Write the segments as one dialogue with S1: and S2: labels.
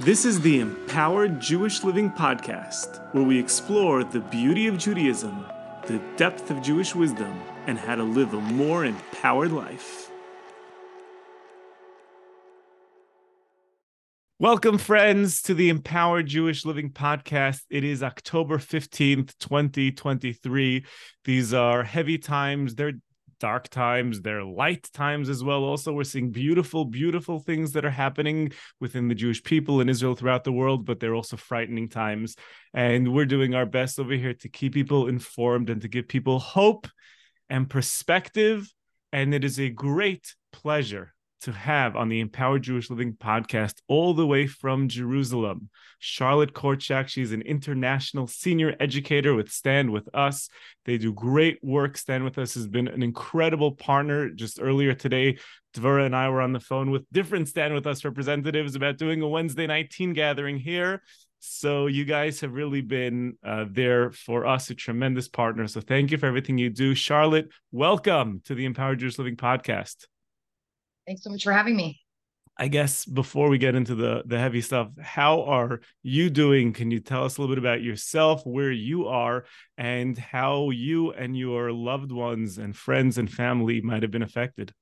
S1: This is the Empowered Jewish Living Podcast, where we explore the beauty of Judaism, the depth of Jewish wisdom, and how to live a more empowered life. Welcome, friends, to the Empowered Jewish Living Podcast. It is October 15th, 2023. These are heavy times. They're dark times, there are light times as well. Also, we're seeing beautiful, beautiful things that are happening within the Jewish people in Israel throughout the world, but they're also frightening times. And we're doing our best over here to keep people informed and to give people hope and perspective. And it is a great pleasure to have on the Empowered Jewish Living podcast all the way from Jerusalem. Charlotte Korchak, she's an international senior educator with Stand With Us. They do great work. Stand With Us has been an incredible partner. Just earlier today, Dvora and I were on the phone with different Stand With Us representatives about doing a Wednesday night teen gathering here. So you guys have really been uh, there for us, a tremendous partner. So thank you for everything you do. Charlotte, welcome to the Empowered Jewish Living podcast.
S2: Thanks so much for having me.
S1: I guess before we get into the the heavy stuff, how are you doing? Can you tell us a little bit about yourself, where you are, and how you and your loved ones and friends and family might have been affected?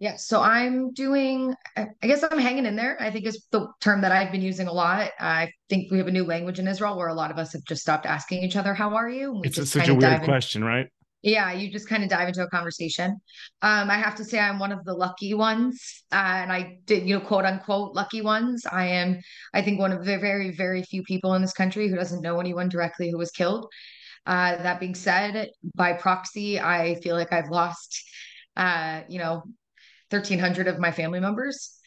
S2: Yeah, so I'm doing, I guess I'm hanging in there. I think is the term that I've been using a lot. I think we have a new language in Israel where a lot of us have just stopped asking each other, How are you?
S1: We it's such a weird question, right?
S2: Yeah you just kind of dive into a conversation. Um i have to say i'm one of the lucky ones uh, and i did you know quote unquote lucky ones. I am i think one of the very very few people in this country who doesn't know anyone directly who was killed. Uh that being said by proxy i feel like i've lost uh you know 1300 of my family members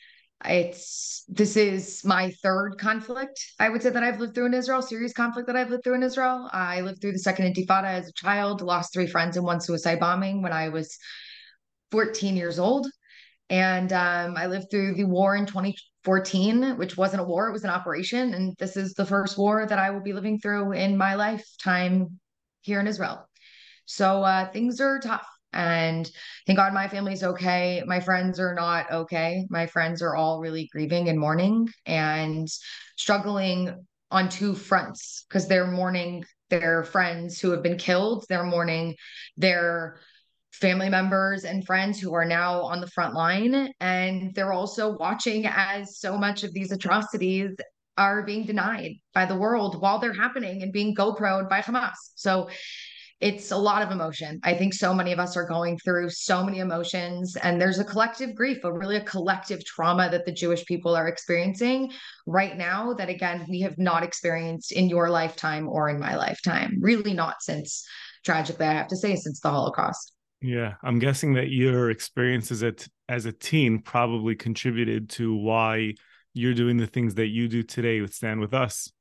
S2: it's this is my third conflict i would say that i've lived through in israel serious conflict that i've lived through in israel. I lived through the second intifada as a child lost three friends in one suicide bombing when i was 14 years old. And um, i lived through the war in 2014 which wasn't a war it was an operation. And this is the first war that i will be living through in my lifetime here in israel. So uh, things are tough and thank God my family's okay. My friends are not okay. My friends are all really grieving and mourning and struggling on two fronts because they're mourning their friends who have been killed, they're mourning their family members and friends who are now on the front line. And they're also watching as so much of these atrocities are being denied by the world while they're happening and being GoProed by Hamas. So it's a lot of emotion. I think so many of us are going through so many emotions, and there's a collective grief, a really a collective trauma that the Jewish people are experiencing right now that, again, we have not experienced in your lifetime or in my lifetime. Really, not since, tragically, I have to say, since the Holocaust.
S1: Yeah, I'm guessing that your experiences at, as a teen probably contributed to why you're doing the things that you do today with Stand With Us.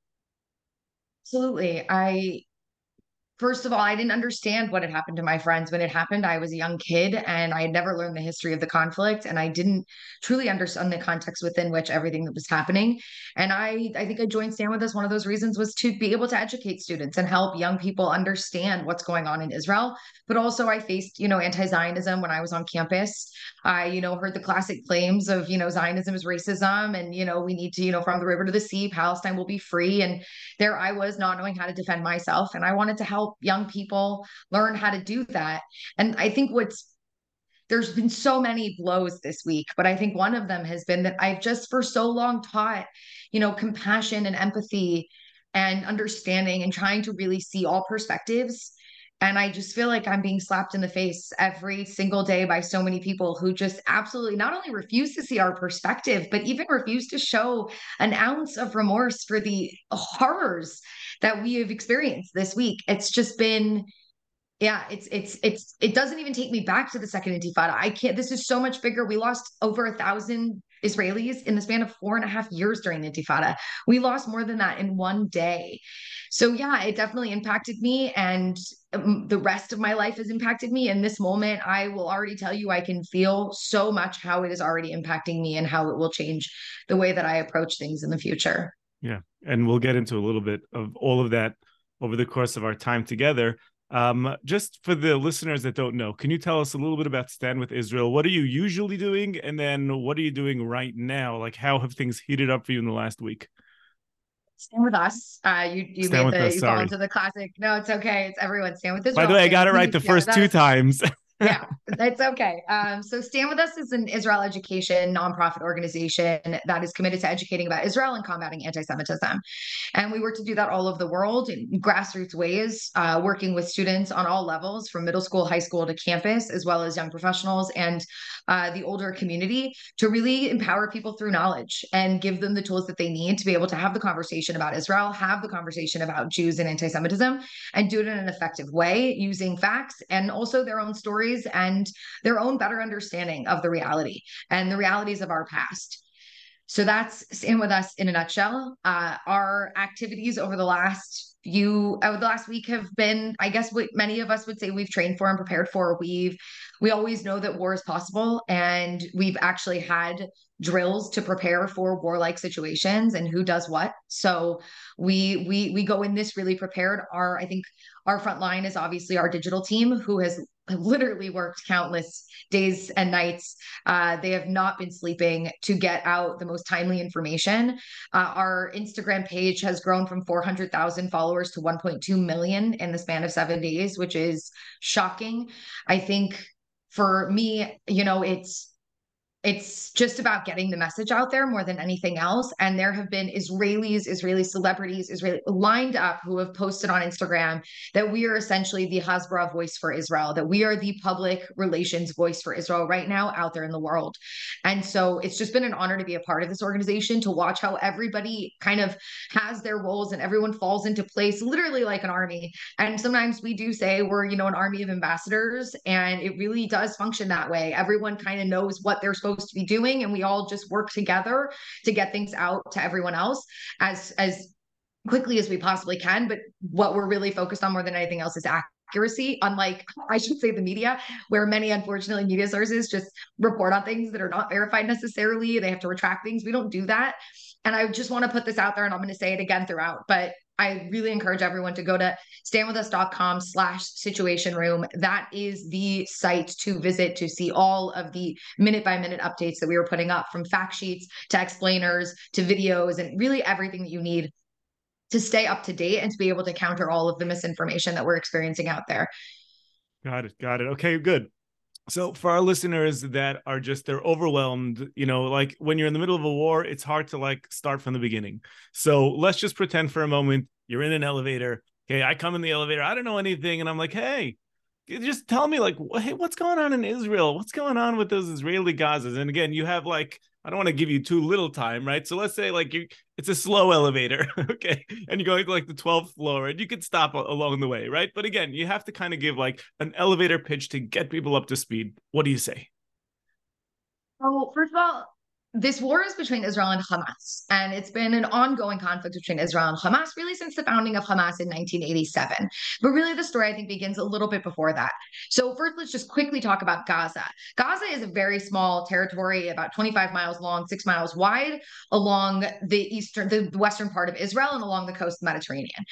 S2: Absolutely. I First of all, I didn't understand what had happened to my friends when it happened. I was a young kid and I had never learned the history of the conflict and I didn't truly understand the context within which everything that was happening. And I I think I joined Stand With Us. One of those reasons was to be able to educate students and help young people understand what's going on in Israel. But also I faced, you know, anti-Zionism when I was on campus. I, you know, heard the classic claims of, you know, Zionism is racism and, you know, we need to, you know, from the river to the sea, Palestine will be free. And there I was not knowing how to defend myself. And I wanted to help help young people learn how to do that. And I think what's there's been so many blows this week, but I think one of them has been that I've just for so long taught, you know, compassion and empathy and understanding and trying to really see all perspectives. And I just feel like I'm being slapped in the face every single day by so many people who just absolutely not only refuse to see our perspective, but even refuse to show an ounce of remorse for the horrors that we have experienced this week. It's just been yeah, it's it's it's it doesn't even take me back to the second intifada. I can't this is so much bigger. We lost over a thousand Israelis in the span of four and a half years during the intifada. We lost more than that in one day. So yeah, it definitely impacted me and um, the rest of my life has impacted me. In this moment, I will already tell you I can feel so much how it is already impacting me and how it will change the way that I approach things in the future.
S1: Yeah. And we'll get into a little bit of all of that over the course of our time together. Um, just for the listeners that don't know, can you tell us a little bit about Stand with Israel? What are you usually doing, and then what are you doing right now? Like, how have things heated up for you in the last week?
S2: Stand with us. Uh, you you stand made the us, you fall into the classic. No, it's okay. It's everyone. Stand with Israel.
S1: By the way, I got it right the first two times.
S2: yeah, it's okay. Um, so Stand With Us is an Israel education nonprofit organization that is committed to educating about Israel and combating anti-Semitism. And we work to do that all over the world in grassroots ways, uh, working with students on all levels, from middle school, high school to campus, as well as young professionals and uh, the older community, to really empower people through knowledge and give them the tools that they need to be able to have the conversation about Israel, have the conversation about Jews and anti-Semitism, and do it in an effective way using facts and also their own stories and their own better understanding of the reality and the realities of our past. So that's Stand With Us in a nutshell. Uh, our activities over the last few, over uh, the last week have been, I guess, what many of us would say we've trained for and prepared for. We've, we always know that war is possible, and we've actually had drills to prepare for warlike situations and who does what. So we we we go in this really prepared. Our I think our front line is obviously our digital team who has literally worked countless days and nights. Uh, they have not been sleeping to get out the most timely information. Uh, our Instagram page has grown from 400,000 followers to 1.2 million in the span of seven days, which is shocking. I think for me, you know, it's it's just about getting the message out there more than anything else. And there have been Israelis, Israeli celebrities, Israeli lined up who have posted on Instagram that we are essentially the Hasbara voice for Israel, that we are the public relations voice for Israel right now out there in the world. And so it's just been an honor to be a part of this organization, to watch how everybody kind of has their roles and everyone falls into place, literally like an army. And sometimes we do say we're, you know, an army of ambassadors, and it really does function that way. Everyone kind of knows what they're supposed supposed to be doing and we all just work together to get things out to everyone else as as quickly as we possibly can. But what we're really focused on more than anything else is accuracy unlike i should say the media where many unfortunately media sources just report on things that are not verified necessarily. They have to retract things. We don't do that and i just want to put this out there and i'm going to say it again throughout but I really encourage everyone to go to standwithus.com slash situation room. That is the site to visit to see all of the minute by minute updates that we were putting up from fact sheets to explainers to videos and really everything that you need to stay up to date and to be able to counter all of the misinformation that we're experiencing out there.
S1: Got it. Got it. Okay, good. So for our listeners that are just they're overwhelmed, you know, like when you're in the middle of a war, it's hard to like start from the beginning. So let's just pretend for a moment you're in an elevator. Okay, I come in the elevator, I don't know anything, and I'm like, hey, just tell me like hey what's going on in israel what's going on with those israeli gazas and again you have like i don't want to give you too little time right? So let's say like you it's a slow elevator okay? And you're going to like the 12th floor and you could stop along the way right? But again you have to kind of give like an elevator pitch to get people up to speed. What do you say?
S2: Oh first of all this war is between Israel and Hamas, and it's been an ongoing conflict between Israel and Hamas really since the founding of Hamas in 1987. But really, the story I think begins a little bit before that. So, first, let's just quickly talk about Gaza. Gaza is a very small territory, about 25 miles long, six miles wide, along the eastern, the western part of Israel, and along the coast of the Mediterranean.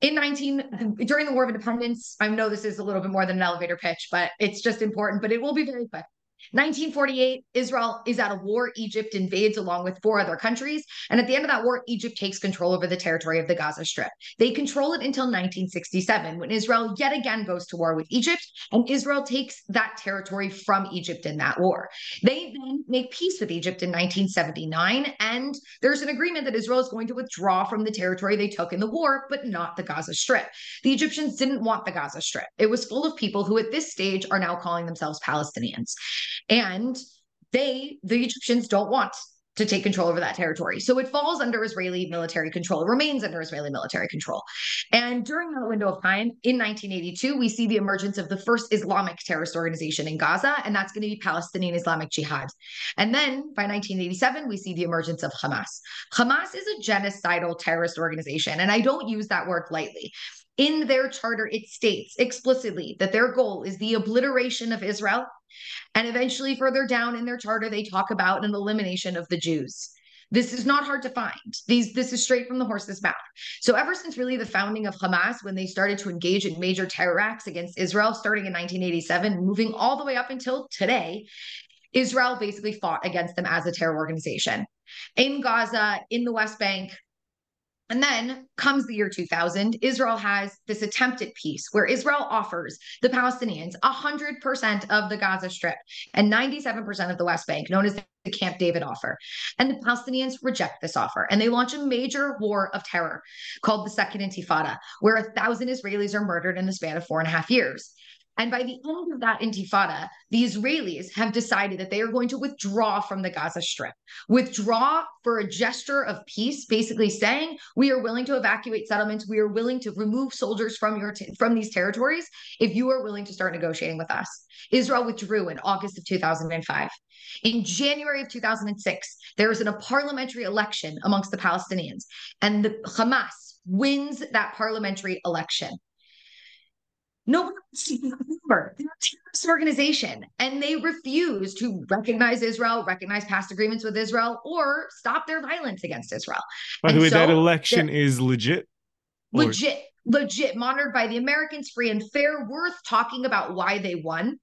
S2: In 19 during the War of Independence, I know this is a little bit more than an elevator pitch, but it's just important. But it will be very quick. 1948, Israel is at a war. Egypt invades along with four other countries. And at the end of that war, Egypt takes control over the territory of the Gaza Strip. They control it until 1967, when Israel yet again goes to war with Egypt, and Israel takes that territory from Egypt in that war. They then make peace with Egypt in 1979, and there's an agreement that Israel is going to withdraw from the territory they took in the war, but not the Gaza Strip. The Egyptians didn't want the Gaza Strip. It was full of people who, at this stage, are now calling themselves Palestinians. And they, the Egyptians, don't want to take control over that territory. So it falls under Israeli military control. Remains under Israeli military control. And during that window of time, in 1982, we see the emergence of the first Islamic terrorist organization in Gaza, and that's going to be Palestinian Islamic Jihad. And then by 1987, we see the emergence of Hamas. Hamas is a genocidal terrorist organization, and I don't use that word lightly. In their charter, it states explicitly that their goal is the obliteration of Israel and eventually, further down in their charter, they talk about an elimination of the Jews. This is not hard to find. These this is straight from the horse's mouth. So ever since really the founding of Hamas, when they started to engage in major terror acts against Israel, starting in 1987, moving all the way up until today, Israel basically fought against them as a terror organization in Gaza, in the West Bank, and then comes the year 2000. Israel has this attempt at peace where Israel offers the Palestinians 100% of the Gaza Strip and 97% of the West Bank, known as the Camp David offer. And the Palestinians reject this offer and they launch a major war of terror called the Second Intifada, where a thousand Israelis are murdered in the span of four and a half years. And by the end of that intifada, the Israelis have decided that they are going to withdraw from the Gaza Strip, withdraw for a gesture of peace, basically saying we are willing to evacuate settlements, we are willing to remove soldiers from your t- from these territories if you are willing to start negotiating with us. Israel withdrew in August of 2005. In January of 2006, there was an, a parliamentary election amongst the Palestinians, and the Hamas wins that parliamentary election. Nobody remember. They're a terrorist organization and they refuse to recognize Israel, recognize past agreements with Israel, or stop their violence against Israel.
S1: By the way, so that election is legit.
S2: Legit legit monitored by the Americans, free and fair, worth talking about why they won.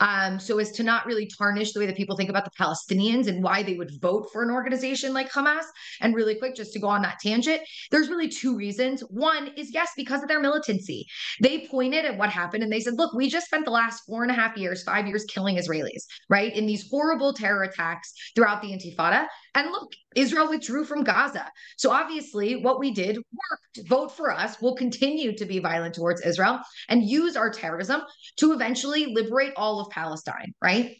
S2: Um, so as to not really tarnish the way that people think about the Palestinians and why they would vote for an organization like Hamas. And really quick, just to go on that tangent, there's really two reasons. One is yes, because of their militancy. They pointed at what happened and they said, look, we just spent the last four and a half years, five years killing Israelis, right? In these horrible terror attacks throughout the Intifada. And look, Israel withdrew from Gaza. So obviously, what we did worked. Vote for us. We'll continue to be violent towards Israel and use our terrorism to eventually liberate all of Palestine, right?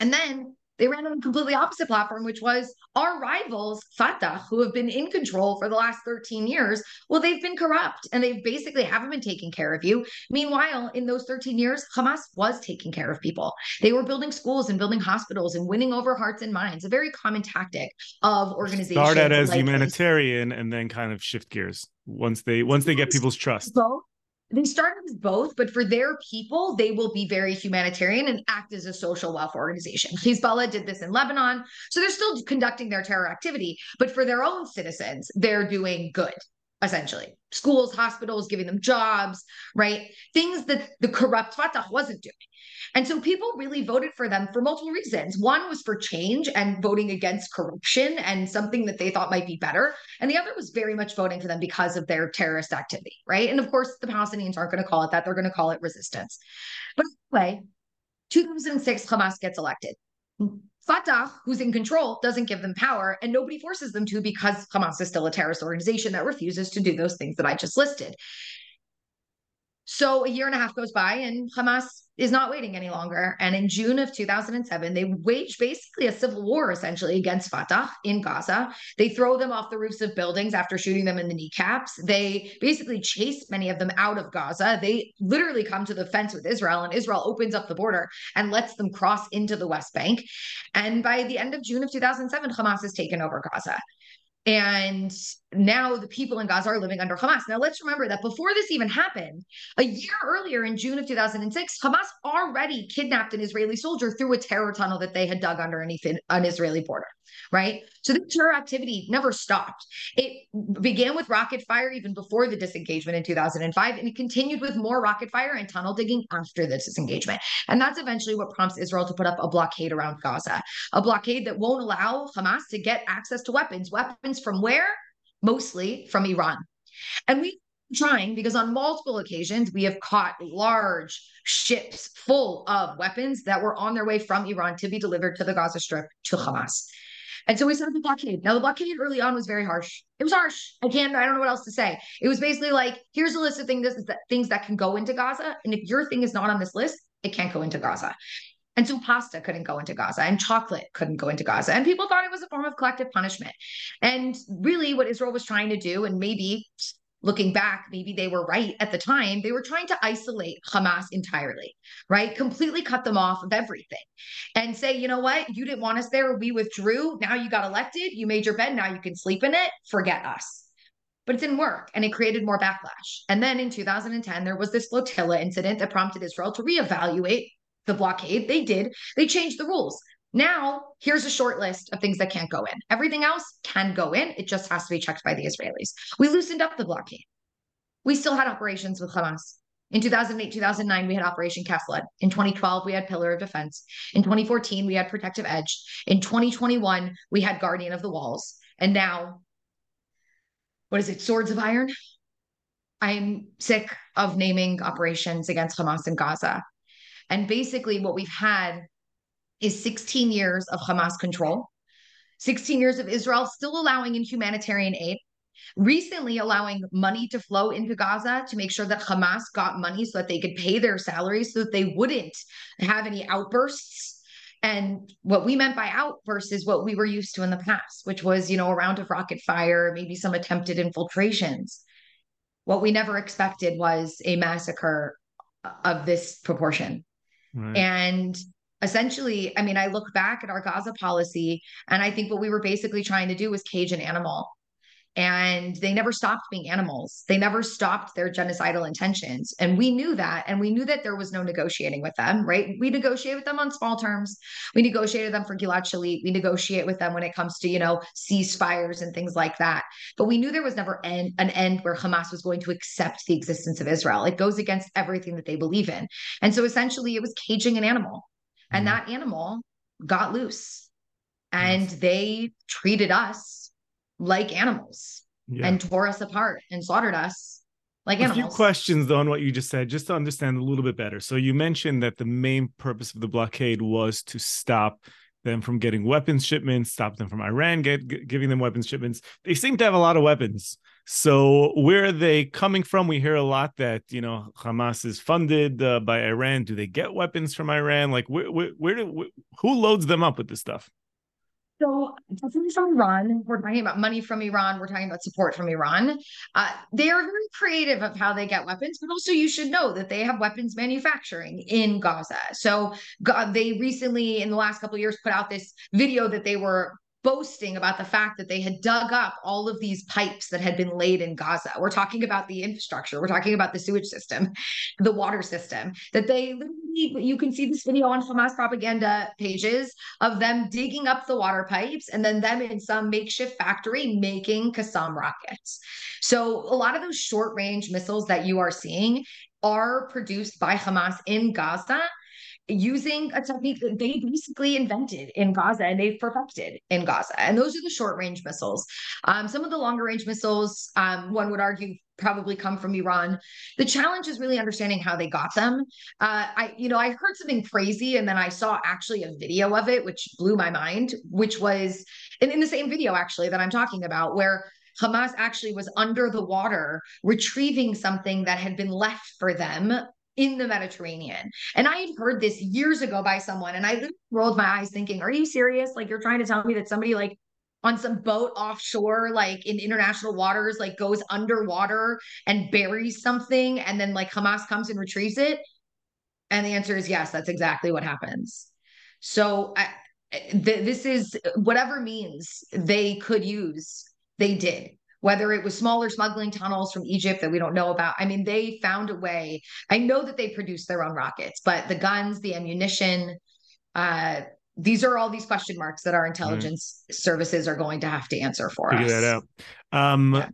S2: And then they ran on a completely opposite platform, which was our rivals, Fatah, who have been in control for the last 13 years. Well, they've been corrupt and they basically haven't been taking care of you. Meanwhile, in those 13 years, Hamas was taking care of people. They were building schools and building hospitals and winning over hearts and minds, a very common tactic of organizations.
S1: Start out as like humanitarian and then kind of shift gears once they once they get people's trust.
S2: Both they started as both, but for their people, they will be very humanitarian and act as a social welfare organization. Hezbollah did this in Lebanon. So they're still conducting their terror activity, but for their own citizens, they're doing good, essentially. Schools, hospitals, giving them jobs, right? Things that the corrupt Fatah wasn't doing. And so people really voted for them for multiple reasons. One was for change and voting against corruption and something that they thought might be better. And the other was very much voting for them because of their terrorist activity, right? And of course, the Palestinians aren't going to call it that. They're going to call it resistance. But anyway, 2006, Hamas gets elected. Fatah, who's in control, doesn't give them power, and nobody forces them to because Hamas is still a terrorist organization that refuses to do those things that I just listed. So a year and a half goes by, and Hamas is not waiting any longer. And in June of 2007, they waged basically a civil war essentially against Fatah in Gaza. They throw them off the roofs of buildings after shooting them in the kneecaps. They basically chase many of them out of Gaza. They literally come to the fence with Israel, and Israel opens up the border and lets them cross into the West Bank. And by the end of June of 2007, Hamas has taken over Gaza. And now the people in Gaza are living under Hamas. Now let's remember that before this even happened, a year earlier in June of 2006, Hamas already kidnapped an Israeli soldier through a terror tunnel that they had dug underneath an Israeli border right? So the terror activity never stopped. It began with rocket fire even before the disengagement in 2005, and it continued with more rocket fire and tunnel digging after the disengagement. And that's eventually what prompts Israel to put up a blockade around Gaza, a blockade that won't allow Hamas to get access to weapons. Weapons from where? Mostly from Iran. And we trying because on multiple occasions we have caught large ships full of weapons that were on their way from Iran to be delivered to the Gaza Strip to Hamas. And so we set up a blockade. Now the blockade early on was very harsh. It was harsh. I can't, I don't know what else to say. It was basically like, here's a list of things that things that can go into Gaza. And if your thing is not on this list, it can't go into Gaza. And so pasta couldn't go into Gaza and chocolate couldn't go into Gaza. And people thought it was a form of collective punishment. And really what Israel was trying to do, and maybe looking back, maybe they were right at the time. They were trying to isolate Hamas entirely, right? Completely cut them off of everything and say, you know what? You didn't want us there. We withdrew. Now you got elected. You made your bed. Now you can sleep in it. Forget us. But it didn't work and it created more backlash. And then in 2010, there was this flotilla incident that prompted Israel to reevaluate the blockade. They did. They changed the rules Now, here's a short list of things that can't go in. Everything else can go in. It just has to be checked by the Israelis. We loosened up the blockade. We still had operations with Hamas. In 2008, 2009, we had Operation Lead. In 2012, we had Pillar of Defense. In 2014, we had Protective Edge. In 2021, we had Guardian of the Walls. And now, what is it? Swords of Iron? I'm sick of naming operations against Hamas in Gaza. And basically, what we've had is 16 years of Hamas control, 16 years of Israel still allowing in humanitarian aid, recently allowing money to flow into Gaza to make sure that Hamas got money so that they could pay their salaries so that they wouldn't have any outbursts. And what we meant by outbursts is what we were used to in the past, which was, you know, a round of rocket fire, maybe some attempted infiltrations. What we never expected was a massacre of this proportion. Right. And essentially, I mean, I look back at our Gaza policy, and I think what we were basically trying to do was cage an animal. And they never stopped being animals. They never stopped their genocidal intentions. And we knew that. And we knew that there was no negotiating with them, right? We negotiate with them on small terms. We negotiated with them for Gilad Shalit. We negotiate with them when it comes to, you know, ceasefires and things like that. But we knew there was never an end where Hamas was going to accept the existence of Israel. It goes against everything that they believe in. And so essentially, it was caging an animal and mm-hmm. that animal got loose and they treated us like animals yeah. and tore us apart and slaughtered us like animals.
S1: A few questions though on what you just said, just to understand a little bit better. So you mentioned that the main purpose of the blockade was to stop them from getting weapons shipments, stop them from Iran get, giving them weapons shipments. They seem to have a lot of weapons. So where are they coming from? We hear a lot that you know Hamas is funded uh, by Iran. Do they get weapons from Iran? Like where where, where do wh- who loads them up with this stuff?
S2: So definitely from Iran. We're talking about money from Iran. We're talking about support from Iran. Uh, they are very creative of how they get weapons, but also you should know that they have weapons manufacturing in Gaza. So they recently, in the last couple of years, put out this video that they were boasting about the fact that they had dug up all of these pipes that had been laid in Gaza. We're talking about the infrastructure, we're talking about the sewage system, the water system, that they literally, you can see this video on Hamas propaganda pages of them digging up the water pipes and then them in some makeshift factory making Qassam rockets. So a lot of those short range missiles that you are seeing are produced by Hamas in Gaza using a technique that they basically invented in Gaza and they've perfected in Gaza. And those are the short range missiles. Um, some of the longer range missiles, um, one would argue, probably come from Iran. The challenge is really understanding how they got them. Uh, I, you know, I heard something crazy and then I saw actually a video of it, which blew my mind, which was in, in the same video actually that I'm talking about, where Hamas actually was under the water retrieving something that had been left for them in the Mediterranean. And I had heard this years ago by someone, and I rolled my eyes thinking, Are you serious? Like, you're trying to tell me that somebody like on some boat offshore, like in international waters, like goes underwater and buries something, and then like Hamas comes and retrieves it? And the answer is yes, that's exactly what happens. So I, eh, th- this is whatever means they could use, they did whether it was smaller smuggling tunnels from Egypt that we don't know about. I mean, they found a way. I know that they produced their own rockets, but the guns, the ammunition, uh, these are all these question marks that our intelligence right. services are going to have to answer for
S1: Figure
S2: us.
S1: that out. Um, yeah.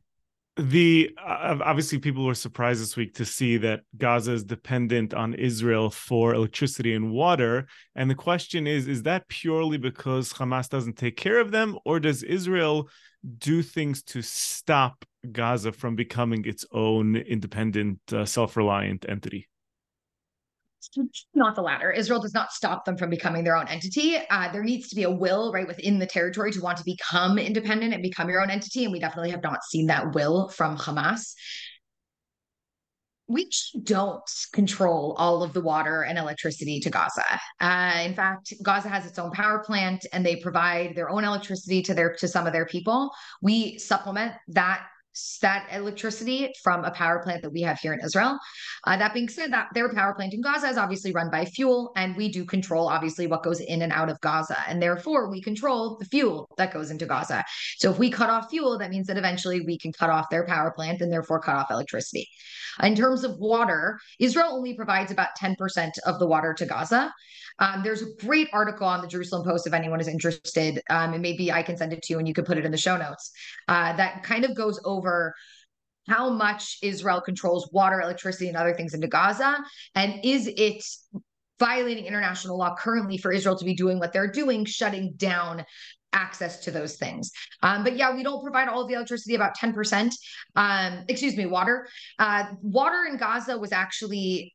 S1: The uh, obviously people were surprised this week to see that Gaza is dependent on Israel for electricity and water, and the question is: Is that purely because Hamas doesn't take care of them, or does Israel? do things to stop Gaza from becoming its own independent, uh, self reliant entity?
S2: Not the latter. Israel does not stop them from becoming their own entity. Uh, there needs to be a will right within the territory to want to become independent and become your own entity. And we definitely have not seen that will from Hamas we don't control all of the water and electricity to Gaza. Uh, in fact, Gaza has its own power plant, and they provide their own electricity to their to some of their people. We supplement that that electricity from a power plant that we have here in Israel. Uh, that being said, that their power plant in Gaza is obviously run by fuel, and we do control obviously what goes in and out of Gaza, and therefore we control the fuel that goes into Gaza. So if we cut off fuel, that means that eventually we can cut off their power plant and therefore cut off electricity. In terms of water, Israel only provides about 10% of the water to Gaza. Um, there's a great article on the Jerusalem Post if anyone is interested, um, and maybe I can send it to you and you can put it in the show notes. Uh, that kind of goes over how much Israel controls water, electricity, and other things into Gaza, and is it violating international law currently for Israel to be doing what they're doing, shutting down access to those things. Um, but yeah, we don't provide all the electricity, about 10%. Um, excuse me, water. Uh, water in Gaza was actually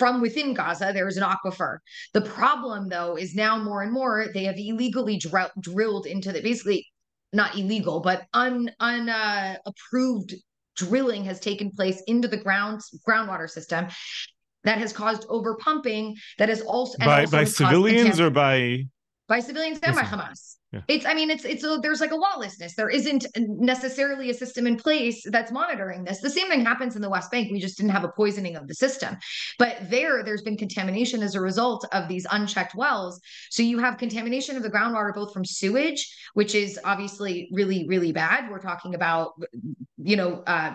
S2: from within Gaza, there is an aquifer. The problem, though, is now more and more they have illegally dr- drilled into the basically not illegal, but un unapproved uh, drilling has taken place into the ground groundwater system that has caused overpumping. That is also
S1: by
S2: also
S1: by civilians or by
S2: by civilians and by Hamas. Yeah. It's, I mean, it's, it's, a, there's like a lawlessness. There isn't necessarily a system in place that's monitoring this. The same thing happens in the West Bank. We just didn't have a poisoning of the system. But there, there's been contamination as a result of these unchecked wells. So you have contamination of the groundwater, both from sewage, which is obviously really, really bad. We're talking about, you know, uh,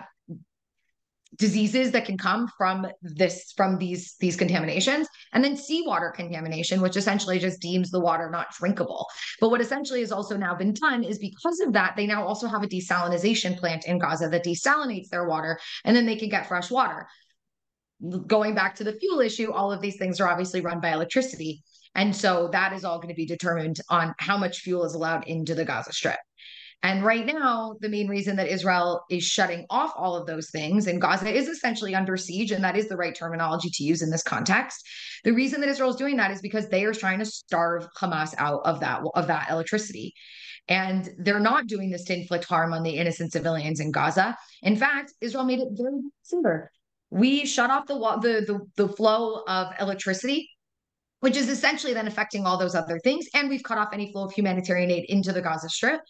S2: diseases that can come from this from these these contaminations. And then seawater contamination which essentially just deems the water not drinkable. But what essentially has also now been done is because of that they now also have a desalination plant in gaza that desalinates their water and then they can get fresh water. Going back to the fuel issue all of these things are obviously run by electricity. And so that is all going to be determined on how much fuel is allowed into the gaza strip and right now, the main reason that Israel is shutting off all of those things and Gaza is essentially under siege, and that is the right terminology to use in this context. The reason that Israel is doing that is because they are trying to starve Hamas out of that of that electricity. And they're not doing this to inflict harm on the innocent civilians in Gaza. In fact, Israel made it very clear. We shut off the, the the the flow of electricity which is essentially then affecting all those other things. And we've cut off any flow of humanitarian aid into the Gaza Strip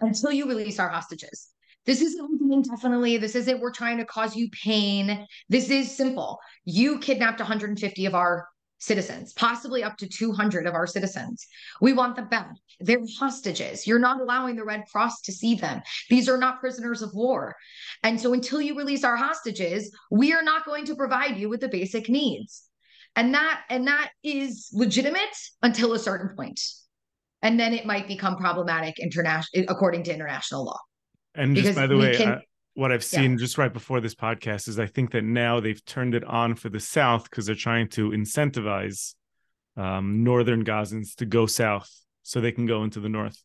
S2: until you release our hostages. This isn't indefinitely. This isn't we're trying to cause you pain. This is simple. You kidnapped 150 of our citizens, possibly up to 200 of our citizens. We want them back. They're hostages. You're not allowing the Red Cross to see them. These are not prisoners of war. And so until you release our hostages, we are not going to provide you with the basic needs and that and that is legitimate until a certain point. And then it might become problematic international according to international law.
S1: And because just by the way can, uh, what i've seen yeah. just right before this podcast is i think that now they've turned it on for the south because they're trying to incentivize um, northern gazans to go south so they can go into the north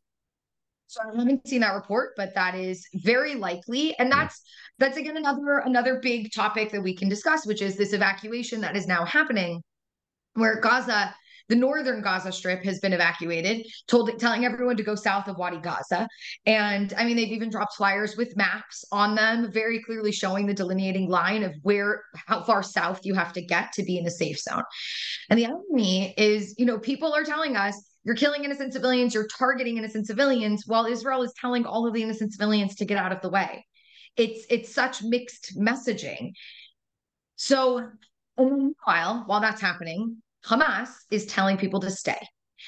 S2: so I haven't seen that report, but that is very likely. And that's that's again another another big topic that we can discuss, which is this evacuation that is now happening, where Gaza, the northern Gaza Strip, has been evacuated, told telling everyone to go south of Wadi Gaza. And I mean, they've even dropped flyers with maps on them, very clearly showing the delineating line of where how far south you have to get to be in a safe zone. And the irony is, you know, people are telling us you're killing innocent civilians, you're targeting innocent civilians, while Israel is telling all of the innocent civilians to get out of the way. It's it's such mixed messaging. So meanwhile, while that's happening, Hamas is telling people to stay.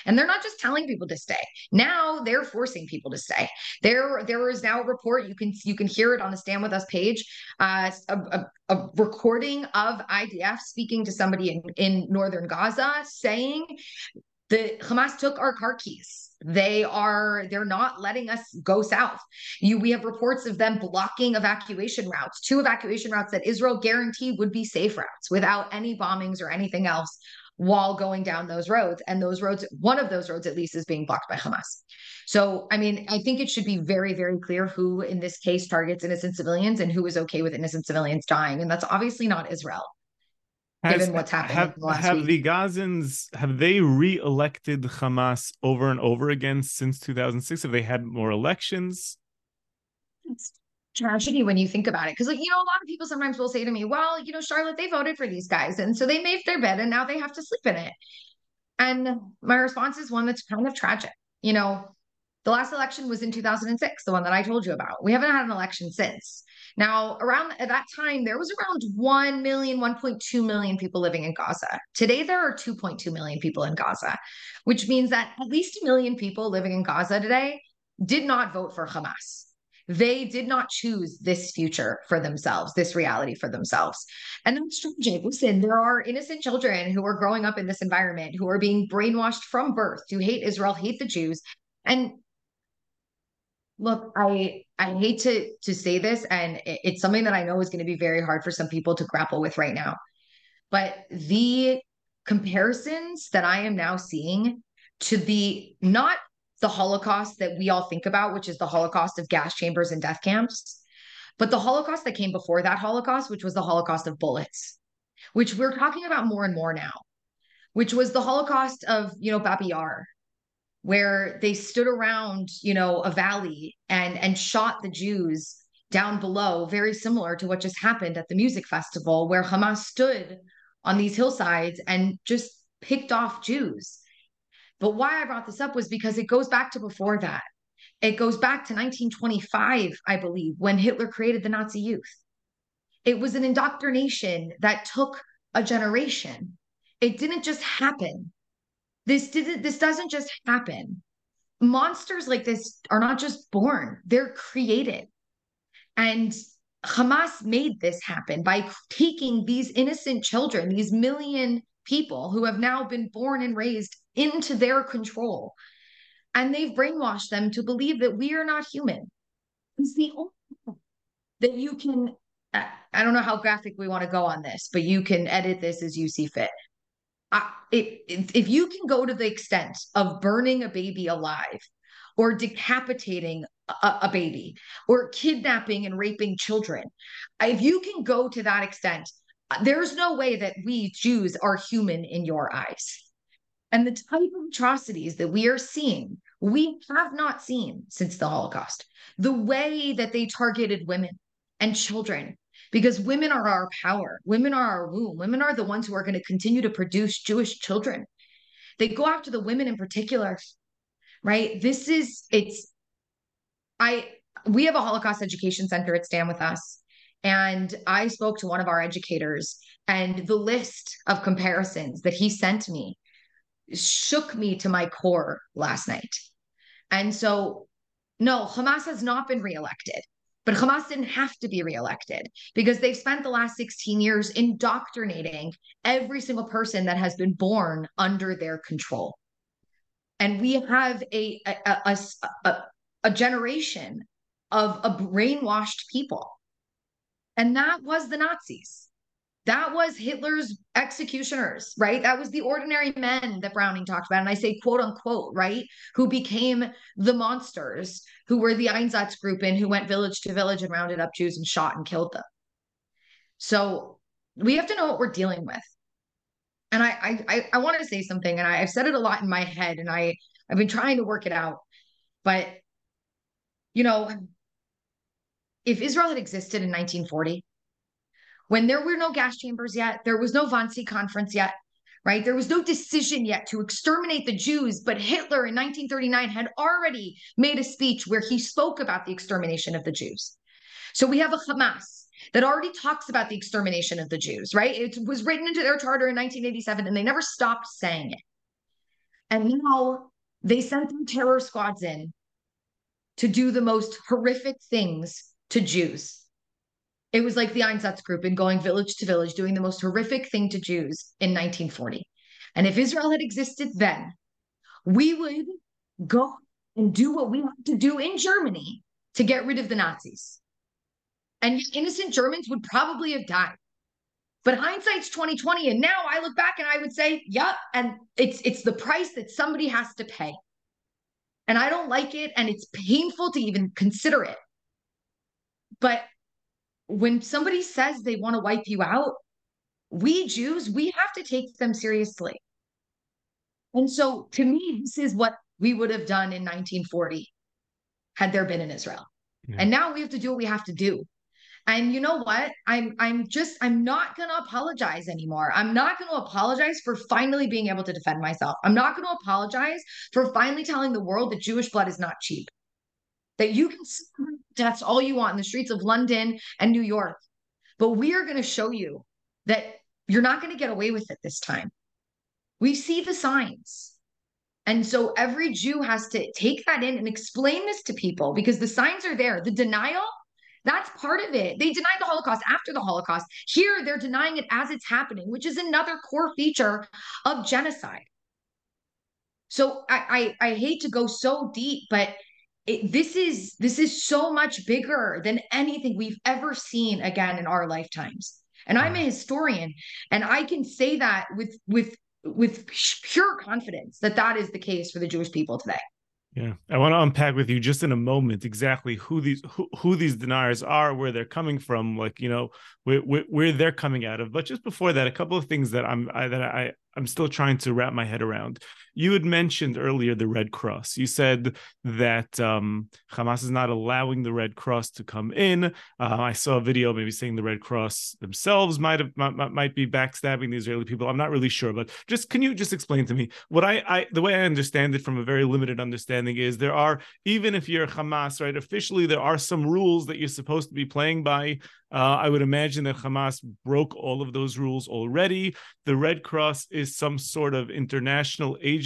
S2: And they're not just telling people to stay. Now they're forcing people to stay. There, there is now a report. You can you can hear it on the Stand With Us page. Uh, a, a, a recording of IDF speaking to somebody in, in northern Gaza saying the Hamas took our car keys. They are they're not letting us go south. You we have reports of them blocking evacuation routes, two evacuation routes that Israel guaranteed would be safe routes without any bombings or anything else while going down those roads. And those roads, one of those roads at least, is being blocked by Hamas. So, I mean, I think it should be very, very clear who in this case targets innocent civilians and who is okay with innocent civilians dying. And that's obviously not Israel. Has, given what's happened
S1: have,
S2: the
S1: have
S2: week.
S1: the Gazans have they re-elected Hamas over and over again since 2006? Have they had more elections?
S2: It's tragedy when you think about it, because like you know, a lot of people sometimes will say to me, "Well, you know, Charlotte, they voted for these guys, and so they made their bed, and now they have to sleep in it." And my response is one that's kind of tragic. You know, The last election was in 2006, the one that I told you about. We haven't had an election since. Now, around at that time, there was around 1 million, 1.2 million people living in Gaza. Today, there are 2.2 million people in Gaza, which means that at least a million people living in Gaza today did not vote for Hamas. They did not choose this future for themselves, this reality for themselves. And that's tragic. Listen, there are innocent children who are growing up in this environment who are being brainwashed from birth to hate Israel, hate the Jews. And look, I I hate to to say this, and it's something that I know is going to be very hard for some people to grapple with right now. But the comparisons that I am now seeing to the not the Holocaust that we all think about, which is the Holocaust of gas chambers and death camps, but the Holocaust that came before that Holocaust, which was the Holocaust of bullets, which we're talking about more and more now, which was the Holocaust of, you know, Babi Yar, where they stood around, you know, a valley and and shot the Jews down below, very similar to what just happened at the music festival, where Hamas stood on these hillsides and just picked off Jews. But why I brought this up was because it goes back to before that. It goes back to 1925, I believe, when Hitler created the Nazi youth. It was an indoctrination that took a generation. It didn't just happen. This didn't this doesn't just happen. Monsters like this are not just born, they're created. And Hamas made this happen by taking these innocent children, these million people who have now been born and raised into their control. And they've brainwashed them to believe that we are not human. It's the only that you can. I don't know how graphic we want to go on this, but you can edit this as you see fit. If you can go to the extent of burning a baby alive or decapitating a, a, baby or kidnapping and raping children, if you can go to that extent, there's no way that we Jews are human in your eyes. And the type of atrocities that we are seeing, we have not seen since the Holocaust. The way that they targeted women and children, because women are our power, women are our womb, women are the ones who are going to continue to produce Jewish children. They go after the women in particular, right? This is, it's, I, we have a Holocaust Education Center at Stand With Us. And I spoke to one of our educators, and the list of comparisons that he sent me shook me to my core last night. And so, no, Hamas has not been reelected, but Hamas didn't have to be reelected because they've spent the last 16 years indoctrinating every single person that has been born under their control. And we have a, a, a, a, generation of a brainwashed people and that was the Nazis. That was Hitler's executioners, right? That was the ordinary men that Browning talked about. And I say quote unquote, right? Who became the monsters, who were the Einsatzgruppen, who went village to village and rounded up Jews and shot and killed them. So we have to know what we're dealing with. And I I I want to say something, and I, I've said it a lot in my head, and I I've been trying to work it out. But you know, if Israel had existed in 1940, when there were no gas chambers yet, there was no Wannsee conference yet, right? There was no decision yet to exterminate the Jews, but Hitler in 1939 had already made a speech where he spoke about the extermination of the Jews. So we have a Hamas that already talks about the extermination of the Jews, right? It was written into their charter in 1987 and they never stopped saying it. And now they sent their terror squads in to do the most horrific things to Jews. It was like the Einsatzgruppen going village to village, doing the most horrific thing to Jews in 1940. And if Israel had existed then, we would go and do what we had to do in Germany to get rid of the Nazis. And innocent Germans would probably have died. But hindsight's 2020. And now I look back and I would say, yep, and it's it's the price that somebody has to pay. And I don't like it, and it's painful to even consider it. But when somebody says they want to wipe you out, we Jews, we have to take them seriously. And so to me, this is what we would have done in 1940 had there been an Israel. Yeah. And now we have to do what we have to do. And you know what? I'm I'm just I'm not going to apologize anymore. I'm not going to apologize for finally being able to defend myself. I'm not going to apologize for finally telling the world that Jewish blood is not cheap. That you can that's all you want in the streets of London and New York. But we are going to show you that you're not going to get away with it this time. We see the signs. And so every Jew has to take that in and explain this to people because the signs are there. The denial, that's part of it. They denied the Holocaust after the Holocaust. Here, they're denying it as it's happening, which is another core feature of genocide. So I, I, I hate to go so deep, but it, this is this is so much bigger than anything we've ever seen again in our lifetimes. And I'm a historian, and I can say that with with with pure confidence that that is the case for the Jewish people today.
S1: Yeah, I want to unpack with you just in a moment exactly who these who, who these deniers are, where they're coming from, like you know where, where, where they're coming out of. But just before that, a couple of things that I'm I, that I I'm still trying to wrap my head around. You had mentioned earlier the Red Cross. You said that um, Hamas is not allowing the Red Cross to come in. Uh, I saw a video maybe saying the Red Cross themselves might have might, might be backstabbing the Israeli people. I'm not really sure, but just can you just explain to me what I, I the way I understand it from a very limited understanding is there are even if you're Hamas, right? Officially, there are some rules that you're supposed to be playing by. Uh, I would imagine that Hamas broke all of those rules already. The Red Cross is some sort of international agency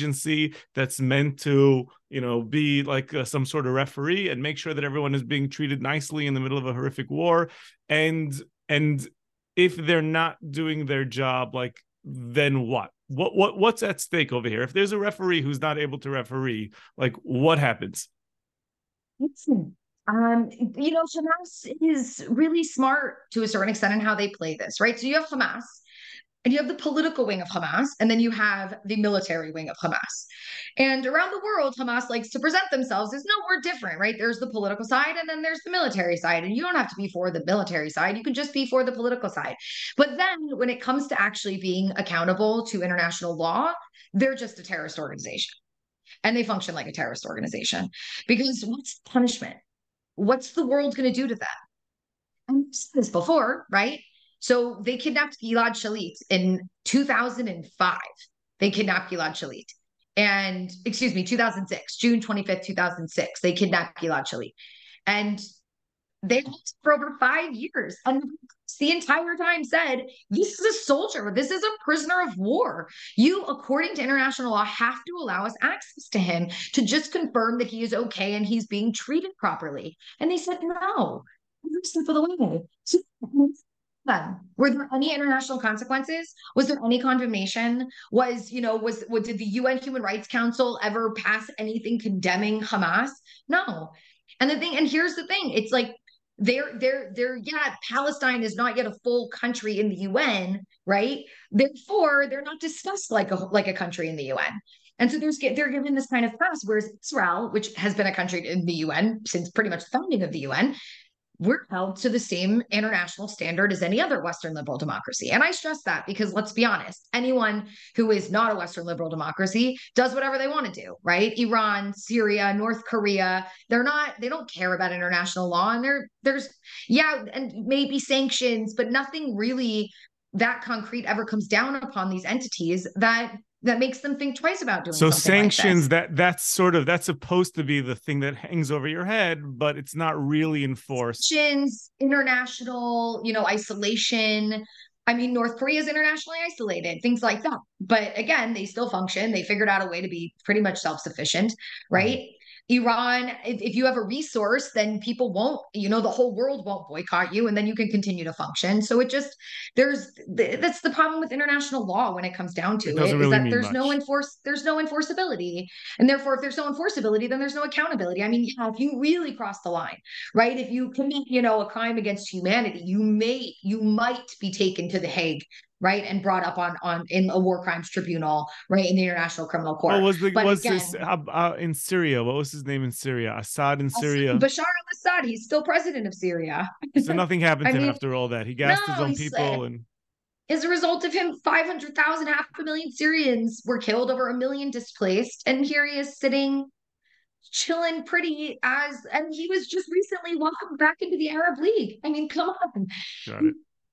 S1: that's meant to, you know, be like uh, some sort of referee and make sure that everyone is being treated nicely in the middle of a horrific war. And and if they're not doing their job, like then what? What what what's at stake over here? If there's a referee who's not able to referee, like what happens?
S2: Um, you know, Hamas is really smart to a certain extent in how they play this, right? So you have Hamas and you have the political wing of Hamas, and then you have the military wing of Hamas. And around the world, Hamas likes to present themselves as no, we're different, right? There's the political side, and then there's the military side. And you don't have to be for the military side, you can just be for the political side. But then when it comes to actually being accountable to international law, they're just a terrorist organization. And they function like a terrorist organization because what's punishment? what's the world going to do to them? And I've said this before, right? So they kidnapped Gilad Shalit in 2005. They kidnapped Gilad Shalit. And excuse me, 2006, June 25th, 2006, they kidnapped Gilad Shalit. And they for over five years. And the entire time said, This is a soldier. This is a prisoner of war. You, according to international law, have to allow us access to him to just confirm that he is okay and he's being treated properly. And they said, No, every step of the way. So, then were there any international consequences? Was there any condemnation? Was you know was what did the un human rights council ever pass anything condemning hamas? No. And the thing and here's the thing it's like they're they're they're yeah palestine is not yet a full country in the un right? Therefore they're not discussed like a like a country in the un and so there's they're given this kind of pass whereas israel which has been a country in the un since pretty much the founding of the un we're held to the same international standard as any other Western liberal democracy. And I stress that because let's be honest, anyone who is not a Western liberal democracy does whatever they want to do, right? Iran, Syria, North Korea, they're not, they don't care about international law. And there, there's, yeah, and maybe sanctions, but nothing really that concrete ever comes down upon these entities that that makes them think twice about doing
S1: so
S2: sanctions
S1: like that that's sort of that's supposed to be the thing that hangs over your head but it's not really enforced.
S2: Sanctions international you know isolation. I mean north korea is internationally isolated things like that. But again they still function. They figured out a way to be pretty much self-sufficient right? Mm-hmm. Iran, if, if you have a resource, then people won't, you know, the whole world won't boycott you and then you can continue to function. So it just, there's, that's the problem with international law when it comes down to it, it really is that there's much. no enforce, there's no enforceability. And therefore, if there's no enforceability, then there's no accountability. I mean, yeah, if you really cross the line, right? If you commit, you know, a crime against humanity, you may, you might be taken to the Hague right, and brought up on on in a war crimes tribunal, right, in the International Criminal Court.
S1: What was the but was again, this uh, uh, in Syria? What was his name in Syria? Assad in Syria.
S2: Bashar al-Assad. He's still president of Syria.
S1: so nothing happened to him mean, after all that. He gassed no, his own people and.
S2: As a result of him, 500,000, half a million Syrians were killed, over a million displaced. And here he is sitting chilling pretty as and he was just recently welcomed back into the Arab League. I mean, come on.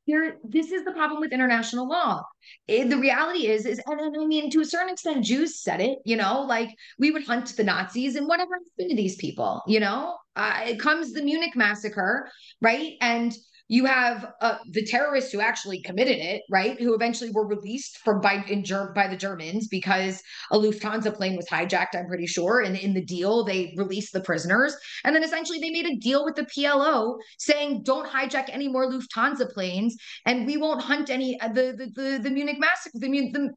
S2: There, this is the problem with international law. It, the reality is, is, and, and I mean, to a certain extent, Jews said it. You know, like we would hunt the Nazis, and whatever happened to these people. You know, uh, it comes the Munich massacre, right? And you have uh, the terrorists who actually committed it, right? Who eventually were released from by in Ger- by the Germans because a Lufthansa plane was hijacked. I'm pretty sure, and in the deal they released the prisoners, and then essentially they made a deal with the PLO saying don't hijack any more Lufthansa planes, and we won't hunt any uh, the the the, the Munich massacre. The, the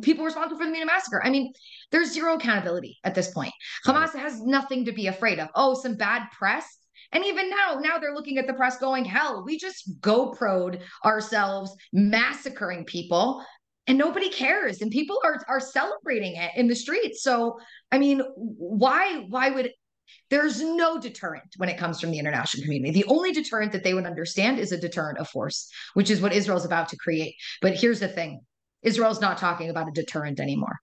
S2: people responsible for the Munich massacre. I mean, there's zero accountability at this point. Hamas has nothing to be afraid of. Oh, some bad press and even now, now they're looking at the press going, hell, we just GoPro'd ourselves massacring people and nobody cares. And people are are celebrating it in the streets. So I mean, why why would there's no deterrent when it comes from the international community. The only deterrent that they would understand is a deterrent of force, which is what Israel's about to create. But here's the thing Israel's not talking about a deterrent anymore.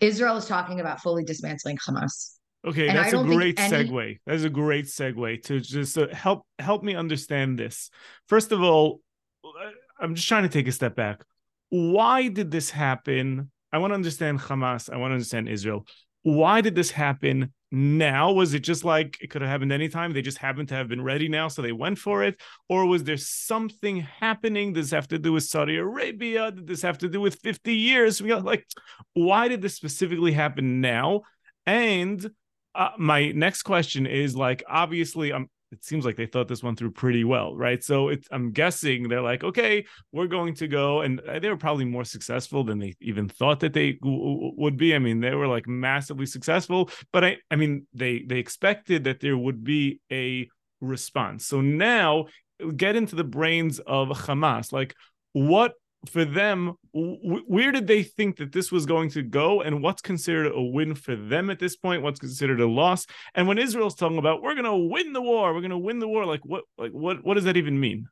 S2: Israel is talking about fully dismantling Hamas.
S1: Okay, and that's a great any... segue. That's a great segue to just uh, help help me understand this. First of all, uh, I'm just trying to take a step back. Why did this happen? I want to understand Hamas. I want to understand Israel. Why did this happen now? Was it just like it could have happened anytime? They just happened to have been ready now, so they went for it? Or was there something happening? Does this have to do with Saudi Arabia? Did this have to do with 50 years? We got like, why did this specifically happen now? And uh, my next question is like obviously i'm um, it seems like they thought this one through pretty well right? So it's i'm guessing they're like okay we're going to go and uh, they were probably more successful than they even thought that they w- would be. I mean they were like massively successful but i i mean they they expected that there would be a response. So now get into the brains of hamas. Like what for them, w- where did they think that this was going to go, and what's considered a win for them at this point? What's considered a loss? And when Israel's talking about we're going to win the war, we're going to win the war, like what, like what, what does that even mean?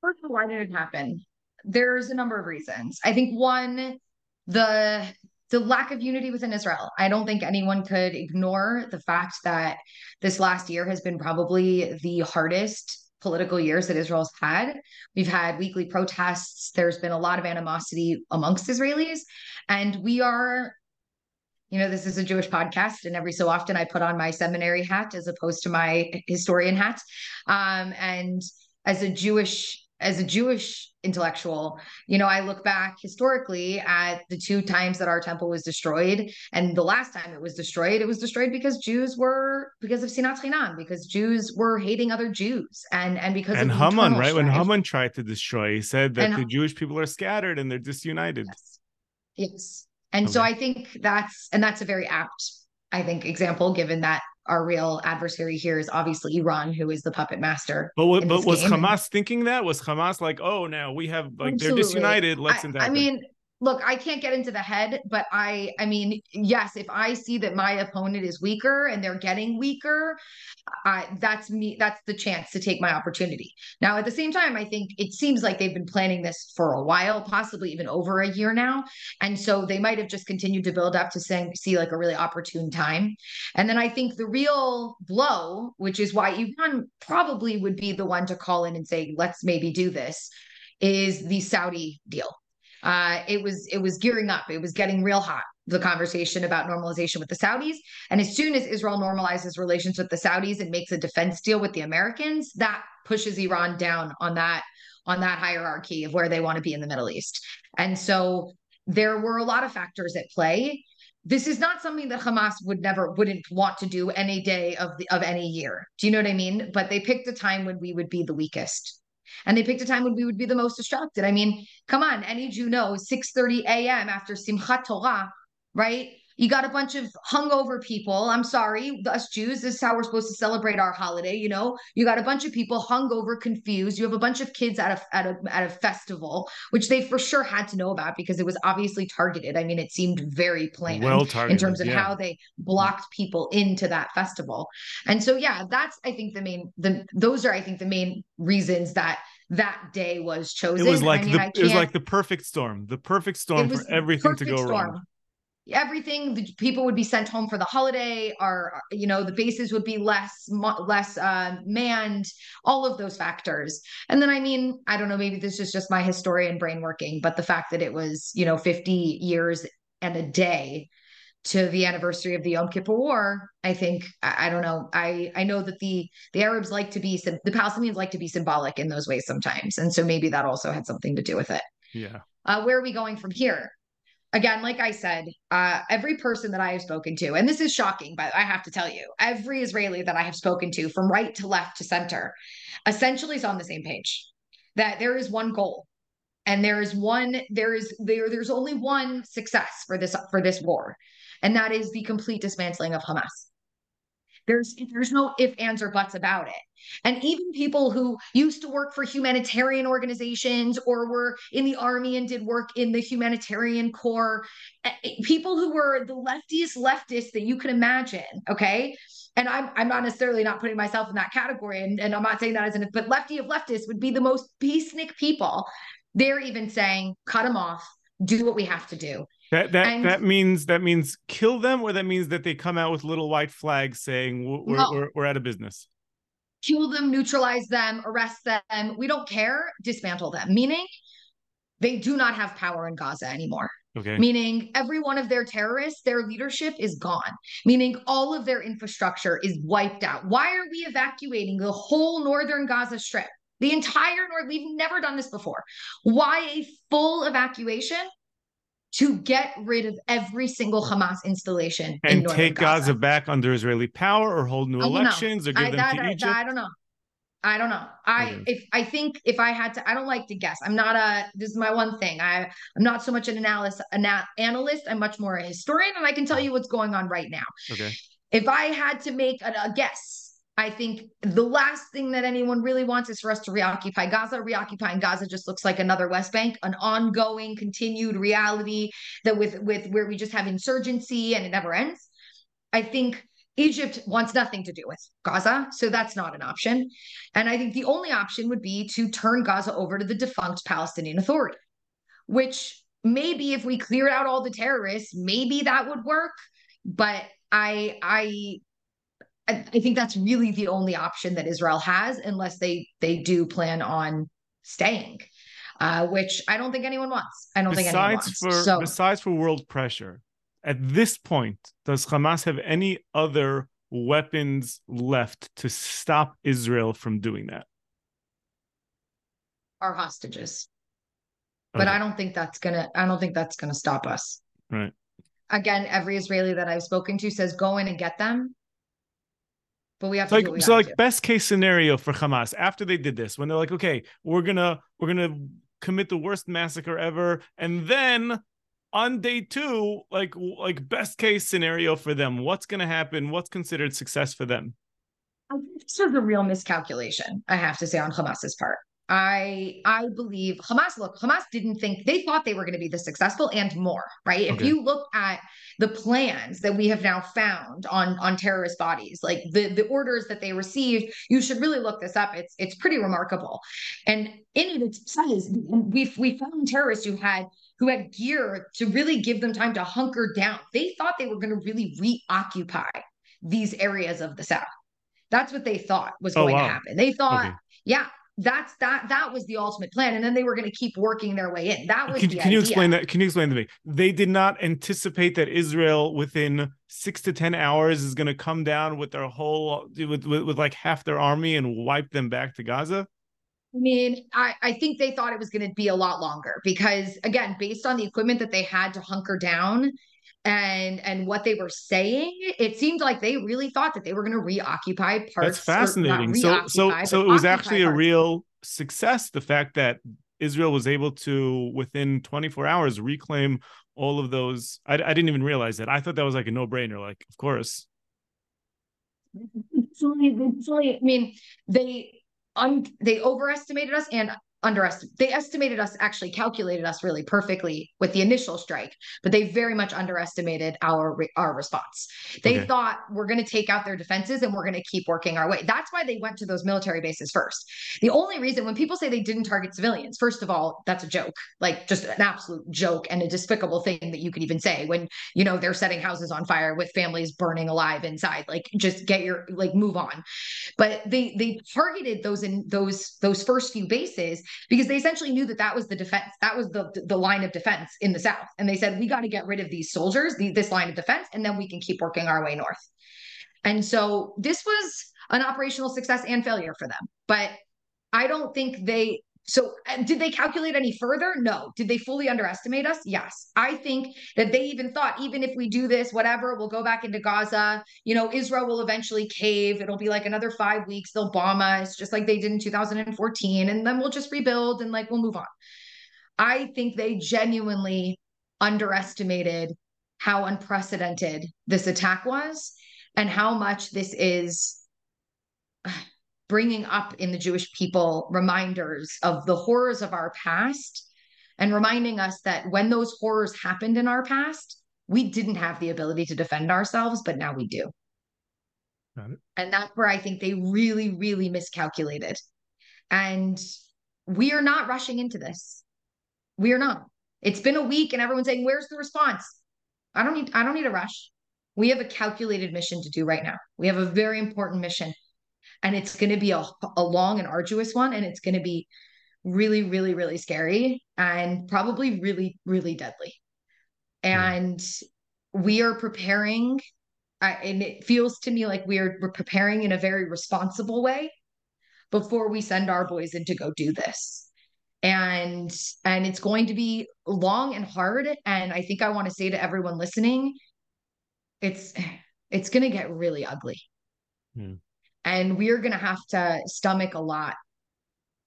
S2: First of all, why did it happen? There's a number of reasons. I think one, the the lack of unity within Israel. I don't think anyone could ignore the fact that this last year has been probably the hardest political years that Israel's had. We've had weekly protests. There's been a lot of animosity amongst Israelis. And we are, you know, this is a Jewish podcast. And every so often I put on my seminary hat as opposed to my historian hat. Um, and as a Jewish as a Jewish intellectual, you know, I look back historically at the two times that our temple was destroyed. And the last time it was destroyed, it was destroyed because Jews were, because of Sinat Chinam, because Jews were hating other Jews. And and because
S1: and Haman, right? Strife. When Haman tried to destroy, he said that and, the Jewish people are scattered and they're disunited.
S2: Yes. yes. And okay. so I think that's, and that's a very apt, I think, example, given that our real adversary here is obviously Iran, who is the puppet master.
S1: But what, but was game. Hamas thinking that? Was Hamas like, oh, now we have like Absolutely. they're disunited? Let's
S2: I, I mean, look i can't get into the head but i i mean yes if i see that my opponent is weaker and they're getting weaker I, that's me that's the chance to take my opportunity. Now at the same time i think it seems like they've been planning this for a while possibly even over a year now. And so they might have just continued to build up to saying see like a really opportune time. And then i think the real blow which is why iran probably would be the one to call in and say let's maybe do this is the saudi deal uh, it was it was gearing up. It was getting real hot. The conversation about normalization with the Saudis, and as soon as Israel normalizes relations with the Saudis and makes a defense deal with the Americans, that pushes Iran down on that on that hierarchy of where they want to be in the Middle East. And so there were a lot of factors at play. This is not something that Hamas would never wouldn't want to do any day of the of any year. Do you know what I mean? But they picked a time when we would be the weakest and they picked a time when we would be the most distracted. I mean, come on, any Jew knows 6:30 a.m. after Simchat Torah, right? You got a bunch of hungover people. I'm sorry, us Jews, this is how we're supposed to celebrate our holiday. You know, you got a bunch of people hungover, confused. You have a bunch of kids at a at a at a festival, which they for sure had to know about because it was obviously targeted. I mean, it seemed very planned well in terms of yeah. how they blocked people into that festival. And so, yeah, that's I think the main the those are I think the main reasons that that day was chosen.
S1: It was like I mean, the, it was like the perfect storm, the perfect storm for everything to go storm. wrong
S2: everything the people would be sent home for the holiday or you know the bases would be less less uh, manned all of those factors and then i mean i don't know maybe this is just my historian brain working but the fact that it was you know 50 years and a day to the anniversary of the Yom Kippur War, I think I, I, don't know. I I know that the the Arabs like to be the Palestinians like to be symbolic in those ways sometimes, and so maybe that also had something to do with it.
S1: Yeah.
S2: Uh, where are we going from here? Again, like I said, uh, every person that I have spoken to, and this is shocking, but I have to tell you, every Israeli that I have spoken to, from right to left to center, essentially is on the same page that there is one goal. And there is one, there is there, there's only one success for this for this war, and that is the complete dismantling of Hamas. There's there's no if, ands, or buts about it. And even people who used to work for humanitarian organizations or were in the army and did work in the humanitarian corps, eh, eh, people who were the leftiest leftists that you can imagine, okay? And I'm I'm not necessarily not putting myself in that category, and, and I'm not saying that as an but lefty of leftists would be the most peacenik people. They're even saying, cut them off, do what we have to do.
S1: That that and, that means that means kill them, or that means that they come out with little white flags saying we're no. we're, we're out of business.
S2: Kill them, neutralize them, arrest them. We don't care. Dismantle them. Meaning, they do not have power in Gaza anymore.
S1: Okay.
S2: Meaning every one of their terrorists, their leadership is gone. Meaning all of their infrastructure is wiped out. Why are we evacuating the whole northern Gaza Strip? The entire north. We've never done this before. Why a full evacuation? To get rid of every single Hamas installation
S1: and take Gaza. Gaza. back under Israeli power or hold new oh, elections or give I, them
S2: that,
S1: to
S2: I,
S1: Egypt?
S2: I don't know. I don't know. I okay. if I think if I had to, I don't like to guess. I'm not a. This is my one thing. I I'm not so much an analyst, an analyst. I'm much more a historian, and I can tell oh. you what's going on right now.
S1: Okay.
S2: If I had to make a, a guess, I think the last thing that anyone really wants is for us to reoccupy Gaza. Reoccupying Gaza just looks like another West Bank, an ongoing, continued reality that with with where we just have insurgency and it never ends. I think Egypt wants nothing to do with Gaza, so that's not an option. And I think the only option would be to turn Gaza over to the defunct Palestinian Authority, which maybe if we cleared out all the terrorists, maybe that would work. But I I I, I think that's really the only option that Israel has, unless they they do plan on staying. Uh, which I don't think anyone wants. I don't besides think anyone wants.
S1: For,
S2: so,
S1: besides for world pressure, at this point, does Hamas have any other weapons left to stop Israel from doing that?
S2: Our hostages. Okay. But I don't think that's gonna. I don't think that's gonna stop us.
S1: Right.
S2: Again, every Israeli that I've spoken to says go in and get them but we have
S1: to
S2: like
S1: so like do. best case scenario for Hamas after they did this when they're like okay we're gonna we're gonna commit the worst massacre ever and then on day two like like best case scenario for them what's gonna happen? What's considered success for them?
S2: I think this was a real miscalculation I have to say on Hamas's part I I believe Hamas look Hamas didn't think they thought they were going to be this successful and more right okay. if you look at the plans that we have now found on on terrorist bodies like the the orders that they received you should really look this up it's it's pretty remarkable and in it says we we found terrorists who had who had gear to really give them time to hunker down they thought they were going to really reoccupy these areas of the south that's what they thought was oh, going wow. to happen they thought okay. yeah that's that that was the ultimate plan. And then they were going to keep working their way in. That was
S1: can, can you explain that can you explain to me? They did not anticipate that israel within six to ten hours is going to come down with their whole with, with, with like half their army and wipe them back to gaza?
S2: I mean, I, I think they thought it was going to be a lot longer because, again, based on the equipment that they had to hunker down, and and what they were saying it seemed like they really thought that they were going to reoccupy parts
S1: that's fascinating. So so so it was actually a real success the fact that israel was able to within 24 hours reclaim all of those. I, I didn't even realize that. I thought that was like a no-brainer like of course.
S2: It's only, it's only, i mean they un, they overestimated us and underestimated they estimated us actually calculated us really perfectly with the initial strike but they very much underestimated our our response. They okay. thought we're going to take out their defenses and we're going to keep working our way. That's why they went to those military bases first. The only reason when people say they didn't target civilians first of all that's a joke. Like just an absolute joke and a despicable thing that you could even say when you know they're setting houses on fire with families burning alive inside. Like just get your like move on. But they they targeted those in those those first few bases because they essentially knew that that was the defense that was the the line of defense in the south. And they said we got to get rid of these soldiers the, this line of defense and then we can keep working our way north. And so this was an operational success and failure for them. But i don't think they so, did they calculate any further? No. Did they fully underestimate us? Yes. I think that they even thought, even if we do this, whatever, we'll go back into Gaza. You know, Israel will eventually cave. It'll be like another five weeks. They'll bomb us, just like they did in 2014. And then we'll just rebuild and like we'll move on. I think they genuinely underestimated how unprecedented this attack was and how much this is bringing up in the Jewish people reminders of the horrors of our past and reminding us that when those horrors happened in our past, we didn't have the ability to defend ourselves, but now we do. And that's where I think they really, really miscalculated. And we are not rushing into this. We are not. It's been a week and everyone's saying, where's the response? I don't need, I don't need a rush. We have a calculated mission to do right now. We have a very important mission and it's going to be a, a long and arduous one and it's going to be really really really scary and probably really really deadly. And mm. we are preparing and it feels to me like we're, we're preparing in a very responsible way before we send our boys in to go do this. And and it's going to be long and hard and i think i want to say to everyone listening it's it's going to get really ugly. Mm and we're going to have to stomach a lot.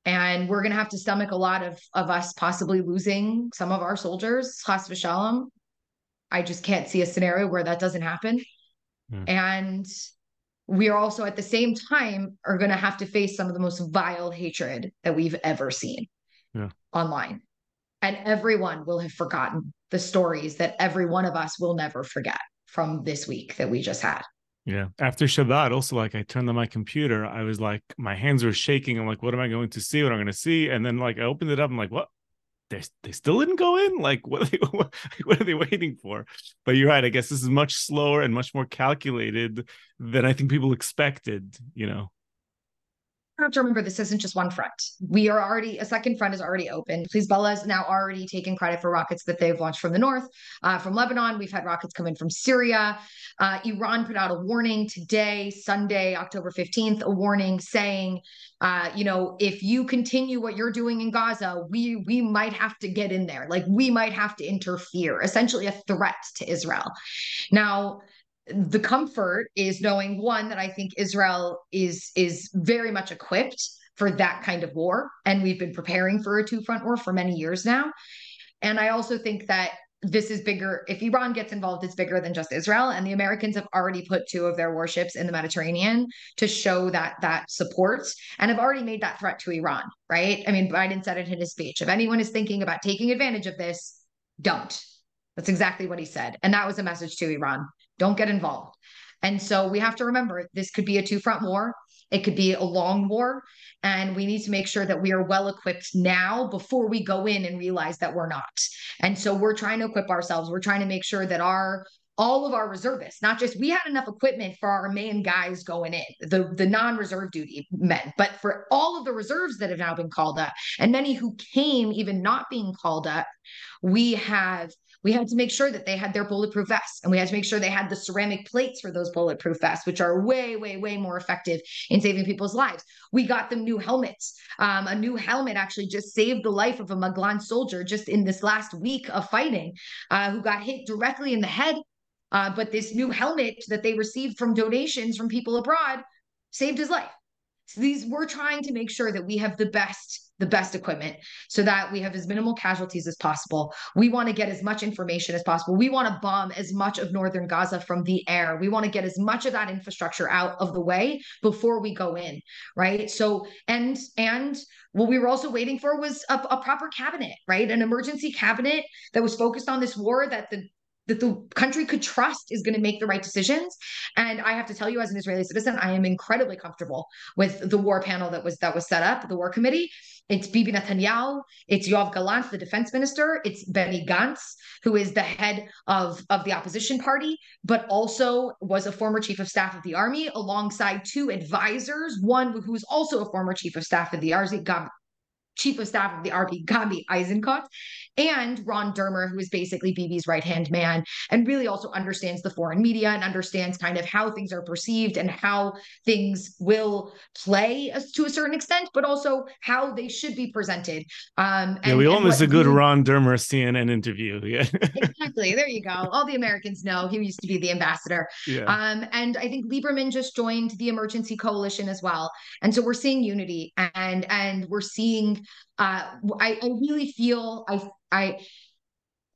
S2: And we're going to have to stomach a lot of of us possibly losing some of our soldiers chas v'shalom. I just can't see a scenario where that doesn't happen. Mm. and we are also at the same time are going to have to face some of the most vile hatred that we've ever seen yeah. online. And everyone will have forgotten the stories that every one of us will never forget from this week that we just had
S1: yeah. After Shabbat, also like I turned on my computer, I was like, my hands were shaking. I'm like, what am I going to see? What am I going to see? And then like I opened it up. I'm like, what? They they still didn't go in. Like what? Are they, what, what are they waiting for? But you're right. I guess this is much slower and much more calculated than I think people expected. You know
S2: have to remember this isn't just one front. We are already a second front is already open. Hezbollah is now already taking credit for rockets that they've launched from the north, uh, from Lebanon. We've had rockets come in from Syria. Uh, Iran put out a warning today, Sunday, October fifteenth, a warning saying, uh, you know, if you continue what you're doing in Gaza, we we might have to get in there. Like we might have to interfere. Essentially, a threat to Israel. Now the comfort is knowing one that I think Israel is is very much equipped for that kind of war and we've been preparing for a two front war for many years now. And I also think that this is bigger if Iran gets involved it's bigger than just Israel and the Americans have already put two of their warships in the Mediterranean to show that that support and have already made that threat to Iran right? I mean Biden said it in his speech if anyone is thinking about taking advantage of this don't. That's exactly what he said and that was a message to Iran don't get involved. And so we have to remember this could be a two front war. It could be a long war. And we need to make sure that we are well equipped now before we go in and realize that we're not. And so we're trying to equip ourselves. We're trying to make sure that our all of our reservists, not just we had enough equipment for our main guys going in, the, the non-reserve duty men, but for all of the reserves that have now been called up and many who came even not being called up, we have we had to make sure that they had their bulletproof vests and we had to make sure they had the ceramic plates for those bulletproof vests, which are way, way, way more effective in saving people's lives. We got them new helmets. Um, a new helmet actually just saved the life of a Maglan soldier just in this last week of fighting, uh, who got hit directly in the head. Uh, but this new helmet that they received from donations from people abroad saved his life. So these we're trying to make sure that we have the best the best equipment so that we have as minimal casualties as possible. We want to get as much information as possible. We want to bomb as much of northern Gaza from the air. We want to get as much of that infrastructure out of the way before we go in, right? So and and what we were also waiting for was a, a proper cabinet, right? An emergency cabinet that was focused on this war that the that the country could trust is going to make the right decisions. And I have to tell you, as an Israeli citizen, I am incredibly comfortable with the war panel that was that was set up, the war committee. It's Bibi Netanyahu, it's Yoav Gallant, the defense minister, it's Benny Gantz, who is the head of, of the opposition party, but also was a former chief of staff of the army, alongside two advisors, one who's also a former chief of staff of the army, chief of staff of the RP, Gadi Eisenkot, and Ron Dermer, who is basically Bibi's right hand man and really also understands the foreign media and understands kind of how things are perceived and how things will play as, to a certain extent, but also how they should be presented. Um,
S1: and, yeah, we almost a good Ron Dermer CNN interview. Yeah,
S2: exactly. There you go. All the Americans know he used to be the ambassador. Yeah. Um, and I think Lieberman just joined the emergency coalition as well, and so we're seeing unity and and we're seeing uh, I, I really feel I I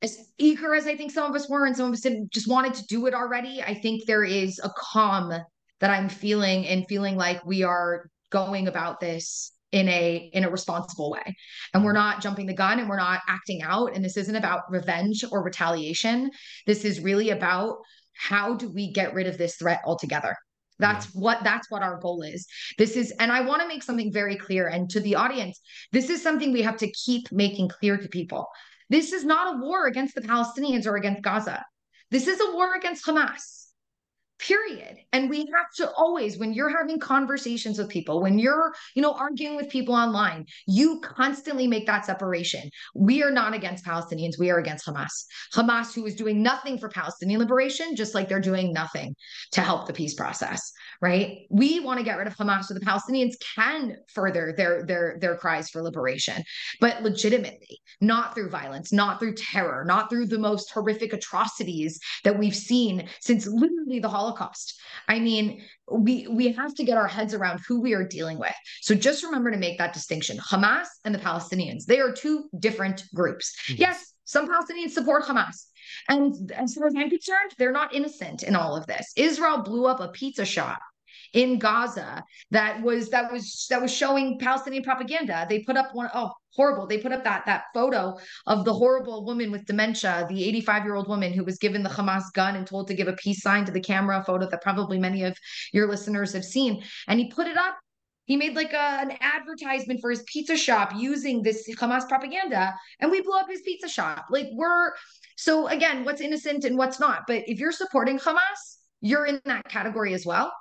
S2: as eager as I think some of us were, and some of us just wanted to do it already. I think there is a calm that I'm feeling and feeling like we are going about this in a in a responsible way. And we're not jumping the gun and we're not acting out. And this isn't about revenge or retaliation. This is really about how do we get rid of this threat altogether that's yeah. what that's what our goal is. This is and I want to make something very clear and to the audience, this is something we have to keep making clear to people. This is not a war against the Palestinians or against Gaza. This is a war against Hamas period. And we have to always when you're having conversations with people when you're you know arguing with people online you constantly make that separation. We are not against palestinians. We are against hamas. Hamas who is doing nothing for palestinian liberation just like they're doing nothing to help the peace process right? We want to get rid of hamas so the palestinians can further their their their cries for liberation but legitimately not through violence not through terror not through the most horrific atrocities that we've seen since literally the holocaust Holocaust. I mean, we we have to get our heads around who we are dealing with. So just remember to make that distinction. Hamas and the Palestinians, they are two different groups. Yes, yes some Palestinians support Hamas. And as far as I'm concerned, they're not innocent in all of this. Israel blew up a pizza shop in Gaza that was that was that was showing Palestinian propaganda. They put up one oh horrible. They put up that that photo of the horrible woman with dementia, the 85 year old woman who was given the Hamas gun and told to give a peace sign to the camera. Photo that probably many of your listeners have seen, and he put it up. He made like a, an advertisement for his pizza shop using this Hamas propaganda, and we blew up his pizza shop. Like we're so again, what's innocent and what's not. But if you're supporting Hamas, you're in that category as well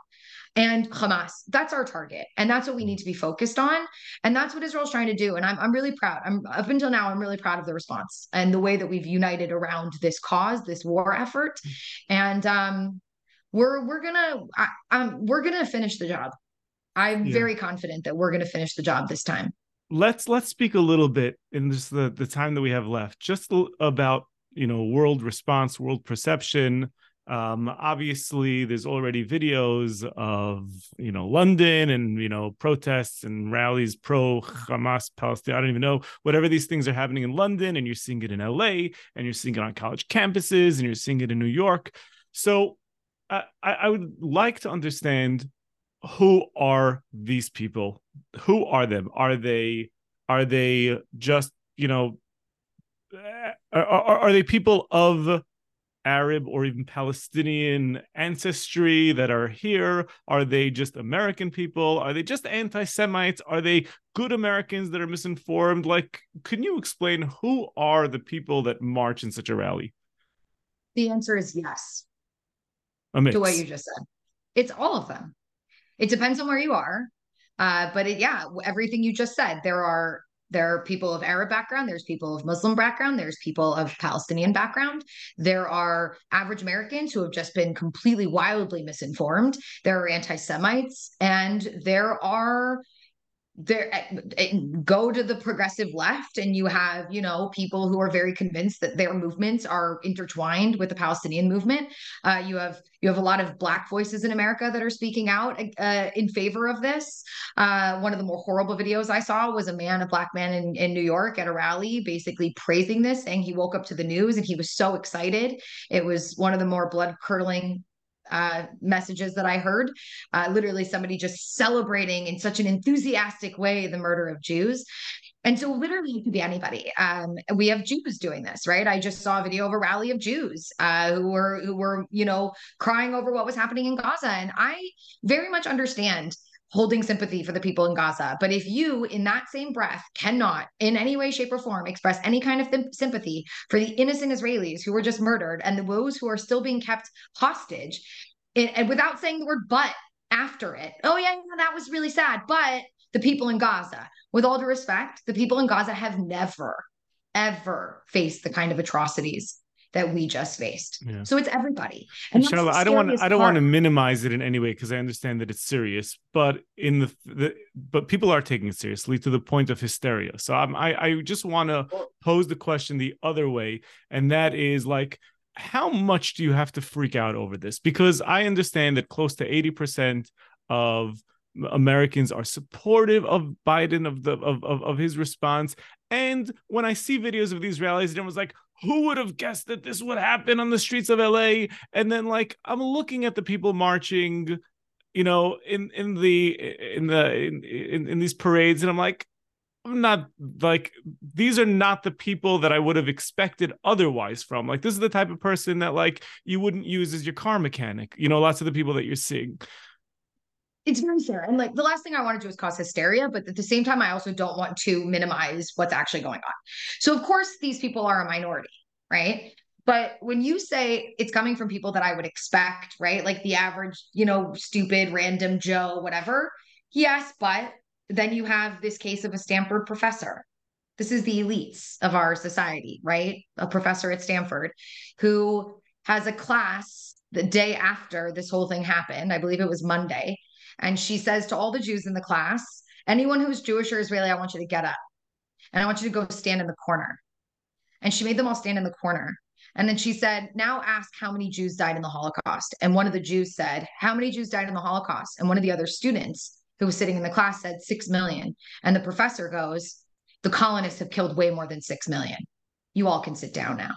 S2: and Hamas. That's our target. And that's what we need to be focused on. And that's what Israel's trying to do. And I'm, I'm really proud. I'm up until now, I'm really proud of the response and the way that we've united around this cause, this war effort. And um, we're we're gonna I, um, we're gonna finish the job. I'm yeah. very confident that we're gonna finish the job this time.
S1: Let's let's speak a little bit in just the the time that we have left, just about you know world response, world perception um, obviously there's already videos of you know london and you know protests and rallies pro hamas palestine i don't even know whatever these things are happening in london and you're seeing it in la and you're seeing it on college campuses and you're seeing it in new york. So I, I would like to understand who are these people? Who are them? Are they are they just you know eh, are, are they people of Arab or even Palestinian ancestry that are here? Are they just American people? Are they just anti Semites? Are they good Americans that are misinformed? Like, can you explain who are the people that march in such a rally?
S2: The answer is yes. To what you just said. It's all of them. It depends on where you are. Uh, but it, yeah, everything you just said, there are there are people of Arab background, there's people of Muslim background, there's people of Palestinian background. There are average Americans who have just been completely wildly misinformed. There are anti Semites, and there are there eh, eh, go to the progressive left and you have you know people who are very convinced that their movements are intertwined with the palestinian movement. Uh, you have you have a lot of black voices in america that are speaking out uh, in favor of this. Uh, one of the more horrible videos i saw was a man a black man in, in new york at a rally basically praising this saying he woke up to the news and he was so excited. It was one of the more blood curdling uh, messages that I heard. Uh, literally, somebody just celebrating in such an enthusiastic way the murder of Jews. And so, literally, it could be anybody. Um, we have Jews doing this, right? I just saw a video of a rally of Jews uh, who were who were, you know, crying over what was happening in Gaza, and I very much understand holding sympathy for the people in Gaza. But if you, in that same breath, cannot in any way, shape, or form express any kind of th- sympathy for the innocent Israelis who were just murdered and the those who are still being kept hostage, it, and without saying the word but after it, oh, yeah, that was really sad. But the people in Gaza, with all due respect, the people in Gaza have never, ever faced the kind of atrocities that we just faced. Yeah. So it's everybody.
S1: And Charlotte, I don't want I don't part. want to minimize it in any way because I understand that it's serious, but in the, the but people are taking it seriously to the point of hysteria. So I'm, I I just want to pose the question the other way, and that is like how much do you have to freak out over this? Because I understand that close to 80% of Americans are supportive of Biden of the of, of, of his response. And when I see videos of these rallies, and it was like, who would have guessed that this would happen on the streets of LA? And then like I'm looking at the people marching, you know, in in the in the in in, in these parades, and I'm like, I'm not like these are not the people that I would have expected otherwise from. Like this is the type of person that like you wouldn't use as your car mechanic. You know, lots of the people that you're seeing.
S2: It's very fair. And like the last thing I want to do is cause hysteria, but at the same time, I also don't want to minimize what's actually going on. So, of course, these people are a minority, right? But when you say it's coming from people that I would expect, right? Like the average, you know, stupid, random Joe, whatever. Yes, but then you have this case of a Stanford professor. This is the elites of our society, right? A professor at Stanford who has a class the day after this whole thing happened. I believe it was Monday and she says to all the Jews in the class, anyone who's Jewish or Israeli, I want you to get up and I want you to go stand in the corner. And she made them all stand in the corner. And then she said, Now ask how many Jews died in the Holocaust. And one of the Jews said, How many Jews died in the Holocaust? And one of the other students who was sitting in the class said, Six million. And the professor goes, The colonists have killed way more than six million. You all can sit down now.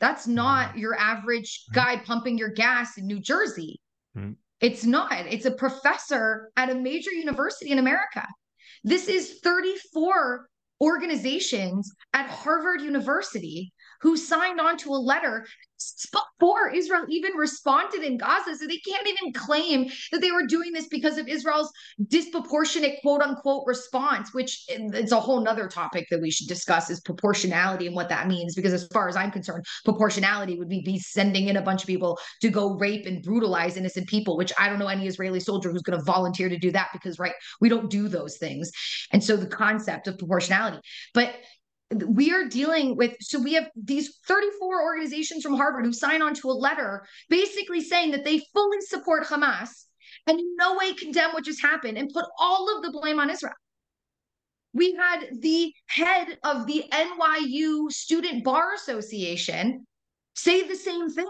S2: That's not mm-hmm. your average guy pumping your gas in New Jersey. Mm-hmm. It's not. It's a professor at a major university in America. This is 34 organizations at Harvard University who signed on to a letter before Israel even responded in Gaza. So they can't even claim that they were doing this because of Israel's disproportionate quote unquote response, which it's a whole nother topic that we should discuss is proportionality and what that means. Because as far as I'm concerned, proportionality would be, be sending in a bunch of people to go rape and brutalize innocent people, which I don't know any Israeli soldier who's going to volunteer to do that because, right, we don't do those things. And so the concept of proportionality. But we are dealing with so we have these 34 organizations from harvard who sign on to a letter basically saying that they fully support hamas and in no way condemn what just happened and put all of the blame on israel we had the head of the nyu student bar association say the same thing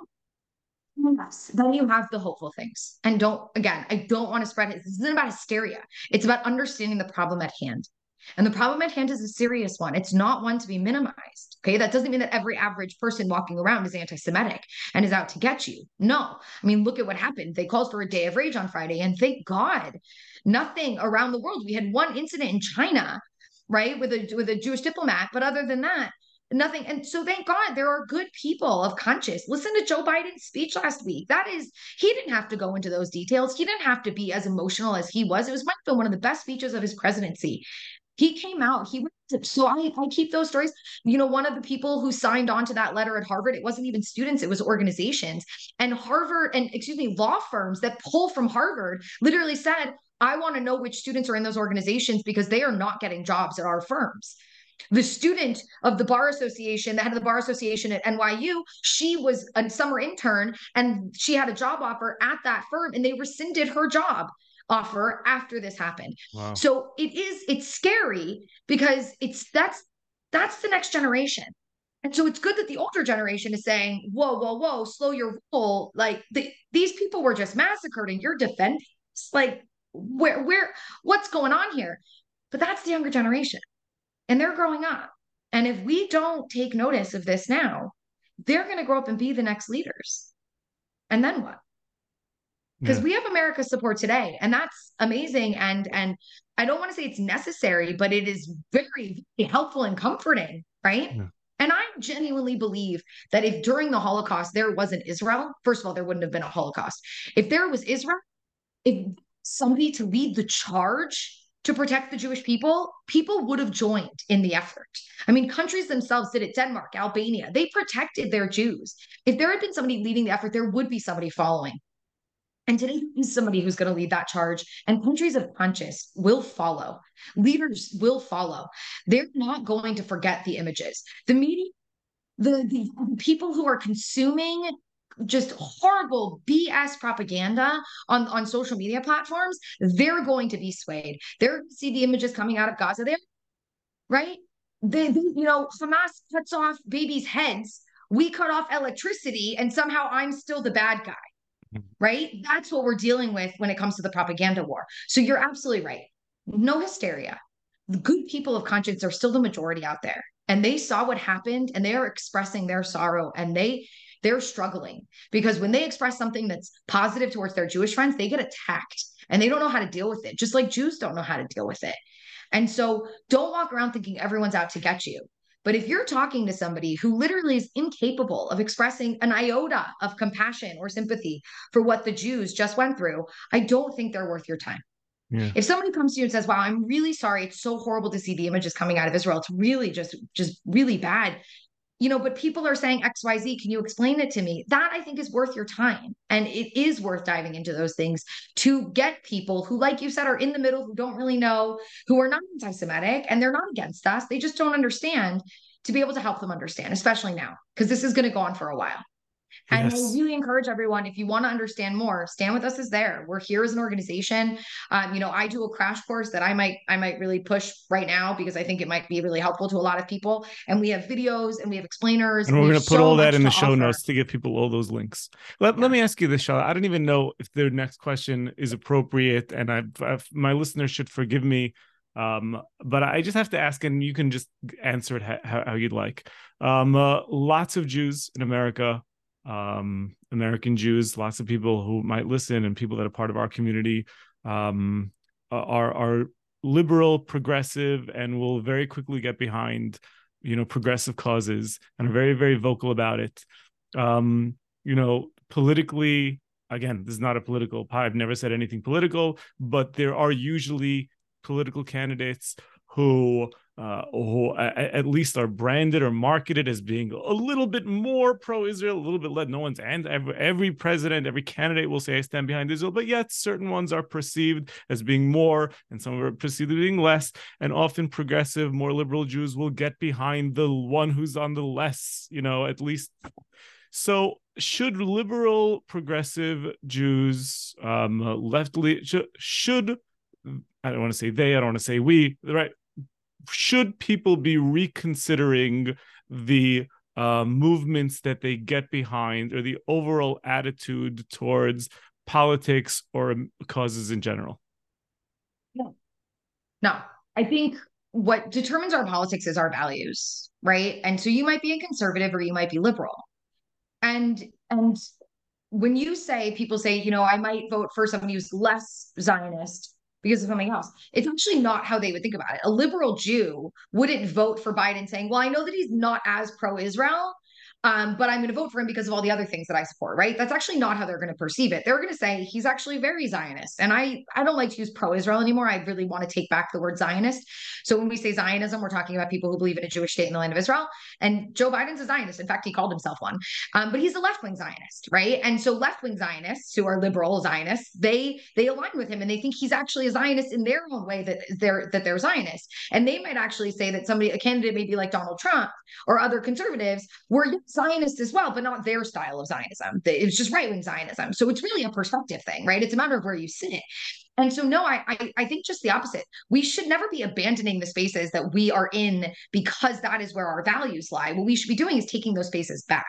S2: Yes, then you have the hopeful things. And don't, again, I don't want to spread it. This isn't about hysteria. It's about understanding the problem at hand. And the problem at hand is a serious one. It's not one to be minimized. Okay. That doesn't mean that every average person walking around is anti Semitic and is out to get you. No. I mean, look at what happened. They called for a day of rage on Friday, and thank God, nothing around the world. We had one incident in China, right, with a with a Jewish diplomat, but other than that, nothing. And so thank God there are good people of conscience. Listen to Joe Biden's speech last week. That is, he didn't have to go into those details. He didn't have to be as emotional as he was. It was might have been one of the best speeches of his presidency. He came out, he was, so I, I keep those stories. You know, one of the people who signed on to that letter at Harvard, it wasn't even students, it was organizations. And Harvard and excuse me, law firms that pull from Harvard literally said, I want to know which students are in those organizations because they are not getting jobs at our firms. The student of the bar association, the head of the bar association at NYU, she was a summer intern and she had a job offer at that firm and they rescinded her job offer after this happened.
S1: Wow.
S2: So it is it's scary because it's that's that's the next generation. And so it's good that the older generation is saying, whoa, whoa, whoa, slow your roll. Like the, these people were just massacred and you're defending. Like, where, where, what's going on here? But that's the younger generation and they're growing up. And if we don't take notice of this now, they're going to grow up and be the next leaders. And then what? Because yeah. we have America's support today, and that's amazing. And and I don't want to say it's necessary, but it is very, very helpful and comforting, right? Yeah. And I genuinely believe that if during the Holocaust there wasn't Israel, first of all, there wouldn't have been a Holocaust. If there was Israel, if somebody to lead the charge to protect the Jewish people, people would have joined in the effort. I mean, countries themselves did it Denmark, Albania, they protected their Jews. If there had been somebody leading the effort, there would be somebody following. And today is somebody who's going to lead that charge, and countries of conscience will follow. Leaders will follow. They're not going to forget the images. The media, the, the people who are consuming just horrible BS propaganda on, on social media platforms, they're going to be swayed. They're going to see the images coming out of Gaza there, right? They, they, you know, Hamas cuts off babies' heads. We cut off electricity, and somehow I'm still the bad guy right? That's what we're dealing with when it comes to the propaganda war. So you're absolutely right. No hysteria. The good people of conscience are still the majority out there. And they saw what happened and they are expressing their sorrow and they they're struggling because when they express something that's positive towards their Jewish friends, they get attacked and they don't know how to deal with it, just like Jews don't know how to deal with it. And so don't walk around thinking everyone's out to get you. But if you're talking to somebody who literally is incapable of expressing an iota of compassion or sympathy for what the Jews just went through, I don't think they're worth your time. Yeah. If somebody comes to you and says, "Wow, I'm really sorry. It's so horrible to see the images coming out of Israel. It's really just just really bad." You know, but people are saying XYZ, can you explain it to me? That I think is worth your time. And it is worth diving into those things to get people who, like you said, are in the middle, who don't really know, who are not anti Semitic and they're not against us. They just don't understand to be able to help them understand, especially now, because this is going to go on for a while. And yes. I really encourage everyone, if you want to understand more, Stand With Us is there. We're here as an organization. Um, you know, I do a crash course that I might, I might really push right now because I think it might be really helpful to a lot of people. And we have videos and we have explainers.
S1: And we're going to put so all that in the show offer. notes to give people all those links. Let, yeah. let me ask you this, Charlotte. I don't even know if the next question is appropriate. And I've, I've my listeners should forgive me um, but I just have to ask, and you can just answer it how, how you'd like. Um, uh, lots of Jews in America, um, American Jews, lots of people who might listen, and people that are part of our community um, are are liberal, progressive, and will very quickly get behind, you know, progressive causes, and are very very vocal about it. Um, you know, politically, again, this is not a political. Pie. I've never said anything political, but there are usually political candidates who uh, at least are branded or marketed as being a little bit more pro-Israel, a little bit let no one's and every, every president, every candidate will say I stand behind Israel, but yet certain ones are perceived as being more, and some are perceived as being less. And often progressive, more liberal Jews will get behind the one who's on the less, you know, at least. So should liberal progressive Jews, um, left should, should I don't want to say they, I don't want to say we, right? Should people be reconsidering the uh, movements that they get behind or the overall attitude towards politics or causes in general?
S2: No. No. I think what determines our politics is our values, right? And so you might be a conservative or you might be liberal. And and when you say people say, you know, I might vote for someone who's less Zionist because of something else. It's actually not how they would think about it. A liberal Jew wouldn't vote for Biden saying, well, I know that he's not as pro Israel, um, but I'm going to vote for him because of all the other things that I support, right? That's actually not how they're going to perceive it. They're going to say he's actually very Zionist. And I, I don't like to use pro-Israel anymore. I really want to take back the word Zionist. So when we say Zionism, we're talking about people who believe in a Jewish state in the land of Israel. And Joe Biden's a Zionist. In fact, he called himself one. Um, but he's a left-wing Zionist, right? And so left-wing Zionists who are liberal Zionists, they they align with him and they think he's actually a Zionist in their own way that they're that they're Zionist. And they might actually say that somebody, a candidate maybe like Donald Trump or other conservatives, were Zionists as well, but not their style of Zionism. It's just right wing Zionism. So it's really a perspective thing, right? It's a matter of where you sit. And so, no, I, I, I think just the opposite. We should never be abandoning the spaces that we are in because that is where our values lie. What we should be doing is taking those spaces back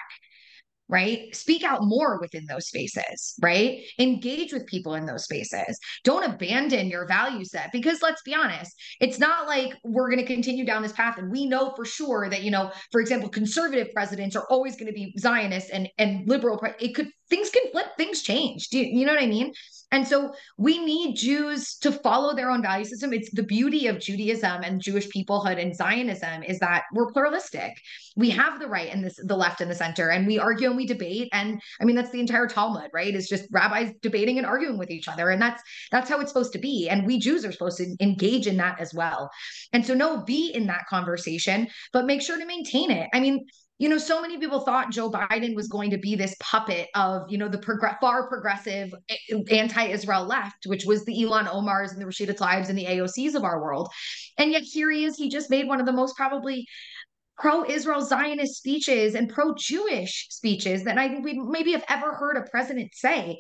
S2: right? Speak out more within those spaces, right? Engage with people in those spaces. Don't abandon your value set because let's be honest, it's not like we're going to continue down this path and we know for sure that, you know, for example, conservative presidents are always going to be Zionists and and liberal it could things can flip, things change. Do you, you know what I mean? And so we need Jews to follow their own value system. It's the beauty of Judaism and Jewish peoplehood and Zionism is that we're pluralistic. We have the right and this the left and the center, and we argue and we debate. And I mean, that's the entire Talmud, right? It's just rabbis debating and arguing with each other. And that's that's how it's supposed to be. And we Jews are supposed to engage in that as well. And so no, be in that conversation, but make sure to maintain it. I mean, you know, so many people thought Joe Biden was going to be this puppet of, you know, the prog- far progressive eh, anti-Israel left, which was the Ilhan Omars and the Rashida Tlaibs and the AOCs of our world. And yet here he is. He just made one of the most probably pro-Israel Zionist speeches and pro-Jewish speeches that I think we maybe have ever heard a president say.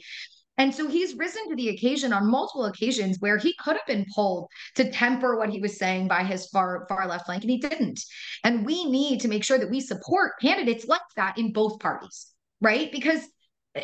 S2: And so he's risen to the occasion on multiple occasions where he could have been pulled to temper what he was saying by his far far left flank, and he didn't. And we need to make sure that we support candidates like that in both parties, right? Because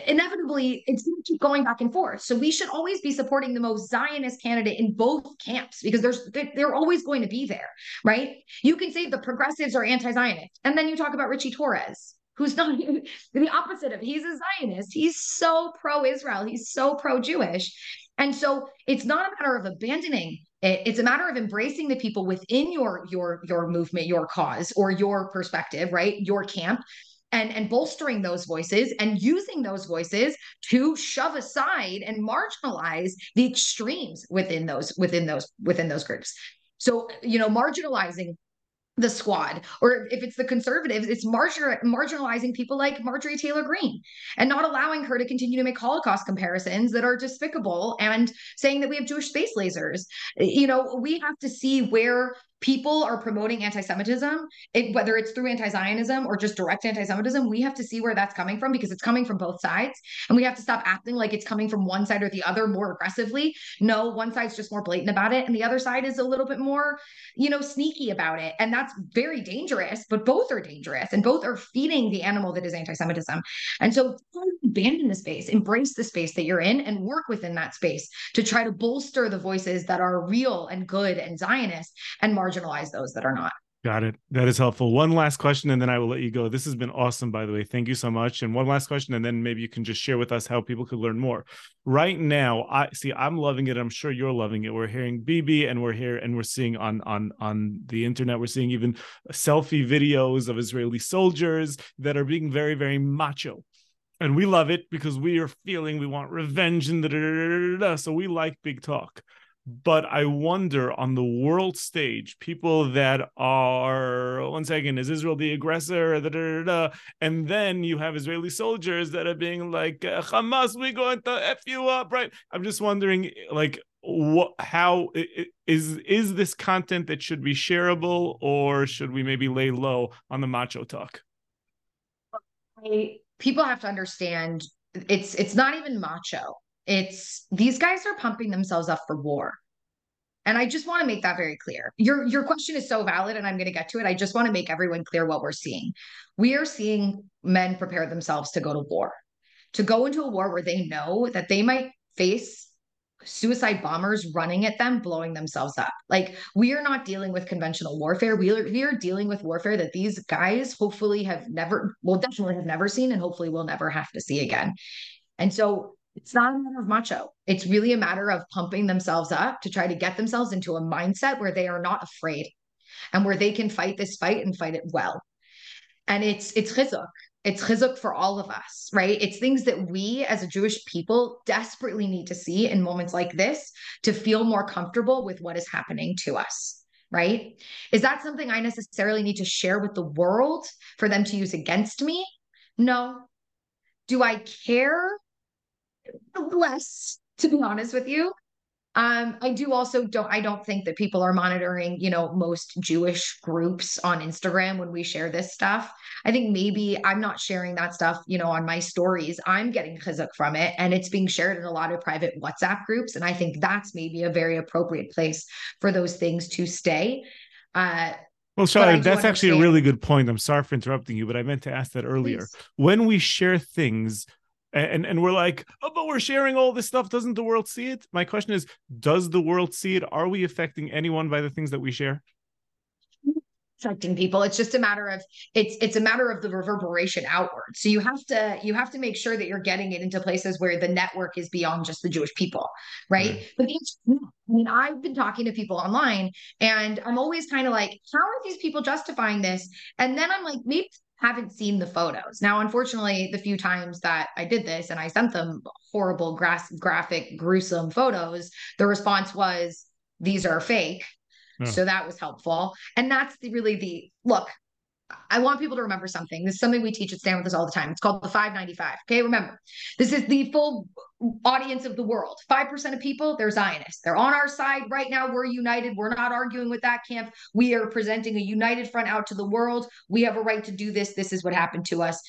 S2: inevitably it's going to keep going back and forth. So we should always be supporting the most Zionist candidate in both camps because there's they're always going to be there, right? You can say the progressives are anti-Zionist, and then you talk about Richie Torres who's not the opposite of he's a Zionist. He's so pro-Israel. He's so pro-Jewish. And so it's not a matter of abandoning it. It's a matter of embracing the people within your your your movement, your cause, or your perspective, right? Your camp. And, and bolstering those voices and using those voices to shove aside and marginalize the extremes within those within those within those groups so you know marginalizing the squad or if it's the conservatives it's margin- marginalizing people like marjorie taylor greene and not allowing her to continue to make holocaust comparisons that are despicable and saying that we have jewish space lasers. You know we have to see where people are promoting anti-Semitism, it, whether it's through anti-Zionism or just direct anti-Semitism, we have to see where that's coming from because it's coming from both sides, and we have to stop acting like it's coming from one side or the other more aggressively. No, one side's just more blatant about it, and the other side is a little bit more, you know, sneaky about it, and that's very dangerous. But both are dangerous, and both are feeding the animal that is anti-Semitism. And so, abandon the space, embrace the space that you're in, and work within that space to try to bolster the voices that are real and good and Zionist and marginal marginalize those that are not.
S1: Got it. That is helpful. One last question, and then I will let you go. This has been awesome, by the way. Thank you so much. And one last question, and then maybe you can just share with us how people could learn more. Right now, I see. I'm loving it. I'm sure you're loving it. We're hearing Bibi, and we're here, and we're seeing on on on the internet. We're seeing even selfie videos of Israeli soldiers that are being very very macho, and we love it because we are feeling we want revenge and da da da da. So we like big talk but I wonder on the world stage, people that are one second, is Israel the aggressor? Da, da, da, and then you have Israeli soldiers that are being like uh, Hamas, we're going to f you up, right? I'm just wondering, like, what, how is is this content that should be shareable, or should we maybe lay low on the macho talk?
S2: People have to understand it's it's not even macho it's these guys are pumping themselves up for war. And I just want to make that very clear. Your your question is so valid and I'm going to get to it. I just want to make everyone clear what we're seeing. We are seeing men prepare themselves to go to war. To go into a war where they know that they might face suicide bombers running at them blowing themselves up. Like we are not dealing with conventional warfare. We are we are dealing with warfare that these guys hopefully have never well definitely have never seen and hopefully will never have to see again. And so it's not a matter of macho. It's really a matter of pumping themselves up to try to get themselves into a mindset where they are not afraid and where they can fight this fight and fight it well. And it's it's chizuk. It's chizuk for all of us, right? It's things that we as a Jewish people desperately need to see in moments like this to feel more comfortable with what is happening to us, right? Is that something I necessarily need to share with the world for them to use against me? No. Do I care less, to be honest with you. Um, I do also don't I don't think that people are monitoring, you know, most Jewish groups on Instagram when we share this stuff. I think maybe I'm not sharing that stuff, you know, on my stories. I'm getting chizuk from it and it's being shared in a lot of private WhatsApp groups. And I think that's maybe a very appropriate place for those things to stay. Uh
S1: well, Charlotte, that's actually a really good point. I'm sorry for interrupting you, but I meant to ask that earlier. Please. When we share things and and we're like oh but we're sharing all this stuff. Doesn't the world see it? My question is does the world see it? Are we affecting anyone by the things that we share?
S2: Affecting people. It's just a matter of it's it's a matter of the reverberation outward. So you have to you have to make sure that you're getting it into places where the network is beyond just the jewish people right? Mm. but i mean i've been talking to people online and i'm always kind of like how are these people justifying this? And then i'm like maybe haven't seen the photos. Now, unfortunately, the few times that I did this and I sent them horrible, grass, graphic, gruesome photos, the response was, these are fake. Yeah. So that was helpful. And that's the, really the look, I want people to remember something. This is something we teach at Stand With Us all the time. It's called the 595. Okay, remember, this is the full audience of the world. 5% of people, they're Zionists. They're on our side right now. We're united. We're not arguing with that camp. We are presenting a united front out to the world. We have a right to do this. This is what happened to us.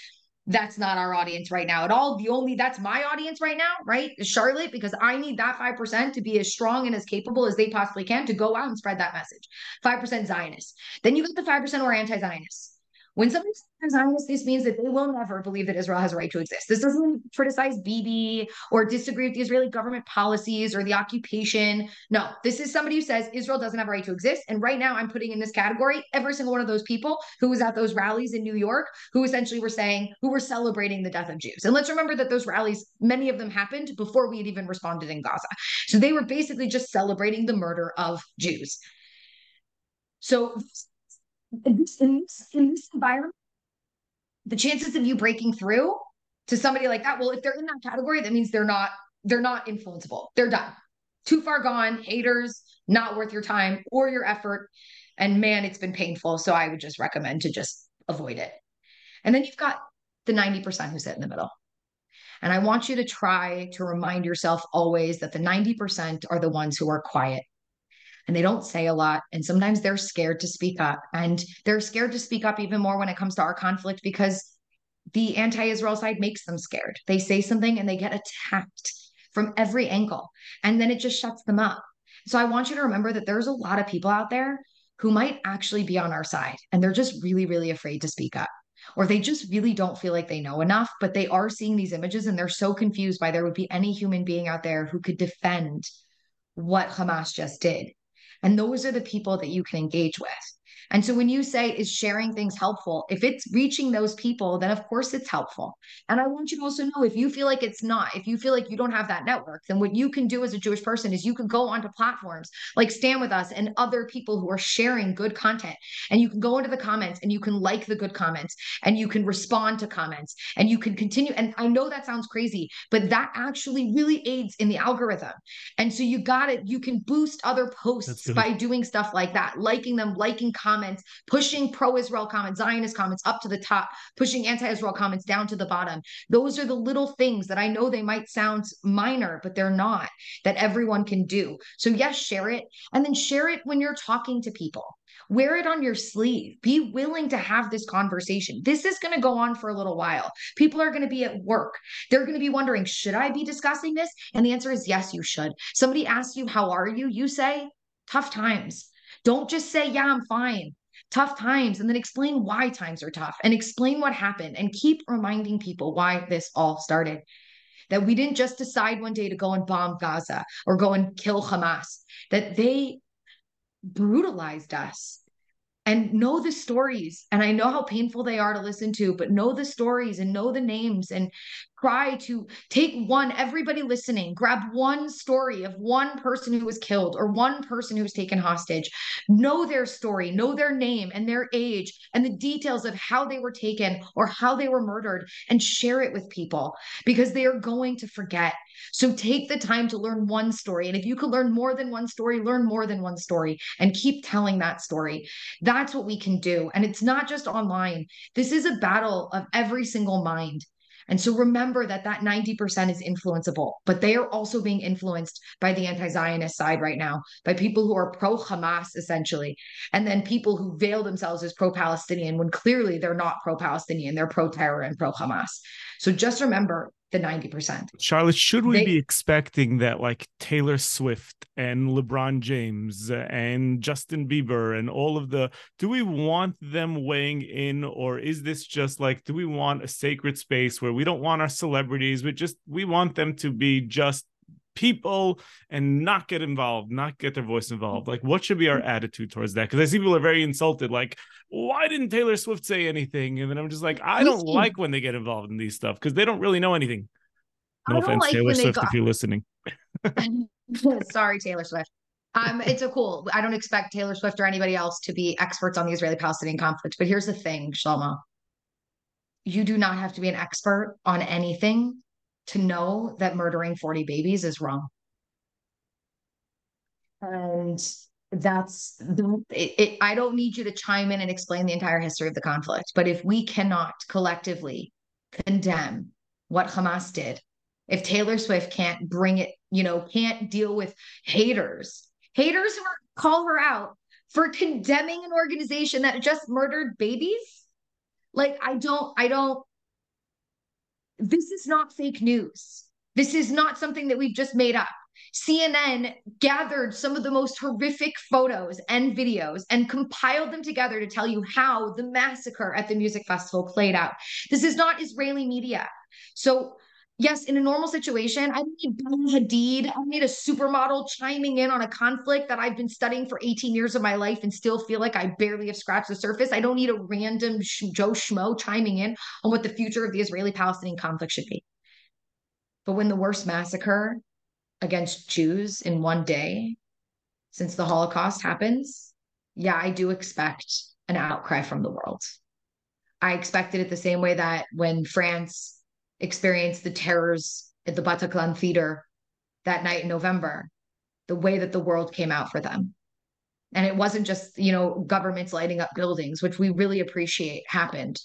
S2: That's not our audience right now at all. The only that's my audience right now, right? Is Charlotte, because I need that 5% to be as strong and as capable as they possibly can to go out and spread that message. 5% Zionists. Then you get the 5% who are anti Zionists when somebody says Zionist, this means that they will never believe that Israel has a right to exist. This doesn't criticize Bibi or disagree with the Israeli government policies or the occupation. No, this is somebody who says Israel doesn't have a right to exist. And right now, I'm putting in this category every single one of those people who was at those rallies in New York who essentially were saying, who were celebrating the death of Jews. And let's remember that those rallies, many of them happened before we had even responded in Gaza. So they were basically just celebrating the murder of Jews. So in this, in this, environment, the chances of you breaking through to somebody like that, well, if they're in that category, that means they're not they're not influenceable. They're done. Too far gone, haters, not worth your time or your effort. And man, it's been painful. So I would just recommend to just avoid it. And then you've got the 90% who sit in the middle. And I want you to try to remind yourself always that the 90% are the ones who are quiet and they don't say a lot. And sometimes they're scared to speak up. And they're scared to speak up even more when it comes to our conflict because the anti Israel side makes them scared. They say something and they get attacked from every angle. And then it just shuts them up. So I want you to remember that there's a lot of people out there who might actually be on our side and they're just really, really afraid to speak up. Or they just really don't feel like they know enough, but they are seeing these images and they're so confused by there would be any human being out there who could defend what Hamas just did. And those are the people that you can engage with. And so when you say, is sharing things helpful? If it's reaching those people, then of course it's helpful. And I want you to also know if you feel like it's not, if you feel like you don't have that network, then what you can do as a Jewish person is you can go onto platforms like Stand With Us and other people who are sharing good content. And you can go into the comments and you can like the good comments and you can respond to comments and you can continue. And I know that sounds crazy, but that actually really aids in the algorithm. And so you got it. You can boost other posts by doing stuff like that, liking them, liking comments comments, pushing pro Israel comments, Zionist comments up to the top, pushing anti Israel comments down to the bottom. Those are the little things that I know they might sound minor, but they're not, that everyone can do. So, yes, share it. And then share it when you're talking to people. Wear it on your sleeve. Be willing to have this conversation. This is going to go on for a little while. People are going to be at work. They're going to be wondering, should I be discussing this? And the answer is yes, you should. Somebody asks you, how are you? You say, tough times. Don't just say, yeah, I'm fine. Tough times, and then explain why times are tough and explain what happened and keep reminding people why this all started. That we didn't just decide one day to go and bomb Gaza or go and kill Hamas, that they brutalized us and know the stories. And I know how painful they are to listen to, but know the stories and know the names and try to take one, everybody listening, grab one story of one person who was killed or one person who was taken hostage, know their story, know their name and their age and the details of how they were taken or how they were murdered and share it with people because they are going to forget. So take the time to learn one story. And if you could learn more than one story, learn more than one story and keep telling that story. That's what we can do. And it's not just online. This is a battle of every single mind. And so remember that that 90% is influenceable, but they are also being influenced by the anti Zionist side right now, by people who are pro Hamas, essentially, and then people who veil themselves as pro Palestinian when clearly they're not pro Palestinian, they're pro terror and pro Hamas. So just remember the 90%.
S1: Charlotte, should we they, be expecting that like Taylor Swift and LeBron James and Justin Bieber and all of the do we want them weighing in or is this just like do we want a sacred space where we don't want our celebrities but just we want them to be just people and not get involved, not get their voice involved? Like, what should be our attitude towards that? Because I see people are very insulted, like, why didn't Taylor Swift say anything? And then I'm just like, I don't like when they get involved in these stuff because they don't really know anything. No offense, like Taylor Swift, got... if you're listening.
S2: Sorry, Taylor Swift. Um, it's a cool. I don't expect Taylor Swift or anybody else to be experts on the Israeli-Palestinian conflict. But here's the thing, Shlomo. You do not have to be an expert on anything to know that murdering 40 babies is wrong. And that's the it, it, I don't need you to chime in and explain the entire history of the conflict. But if we cannot collectively condemn what Hamas did, if Taylor Swift can't bring it, you know, can't deal with haters, haters who call her out for condemning an organization that just murdered babies. Like, I don't, I don't, this is not fake news. This is not something that we've just made up. CNN gathered some of the most horrific photos and videos and compiled them together to tell you how the massacre at the music festival played out. This is not Israeli media. So, yes, in a normal situation, I need Bella Hadid. I need a supermodel chiming in on a conflict that I've been studying for 18 years of my life and still feel like I barely have scratched the surface. I don't need a random Joe Schmo chiming in on what the future of the Israeli Palestinian conflict should be. But when the worst massacre against Jews in one day since the Holocaust happens, yeah, I do expect an outcry from the world. I expected it the same way that when France experienced the terrors at the Bataclan Theater that night in November, the way that the world came out for them. And it wasn't just, you know, governments lighting up buildings, which we really appreciate happened,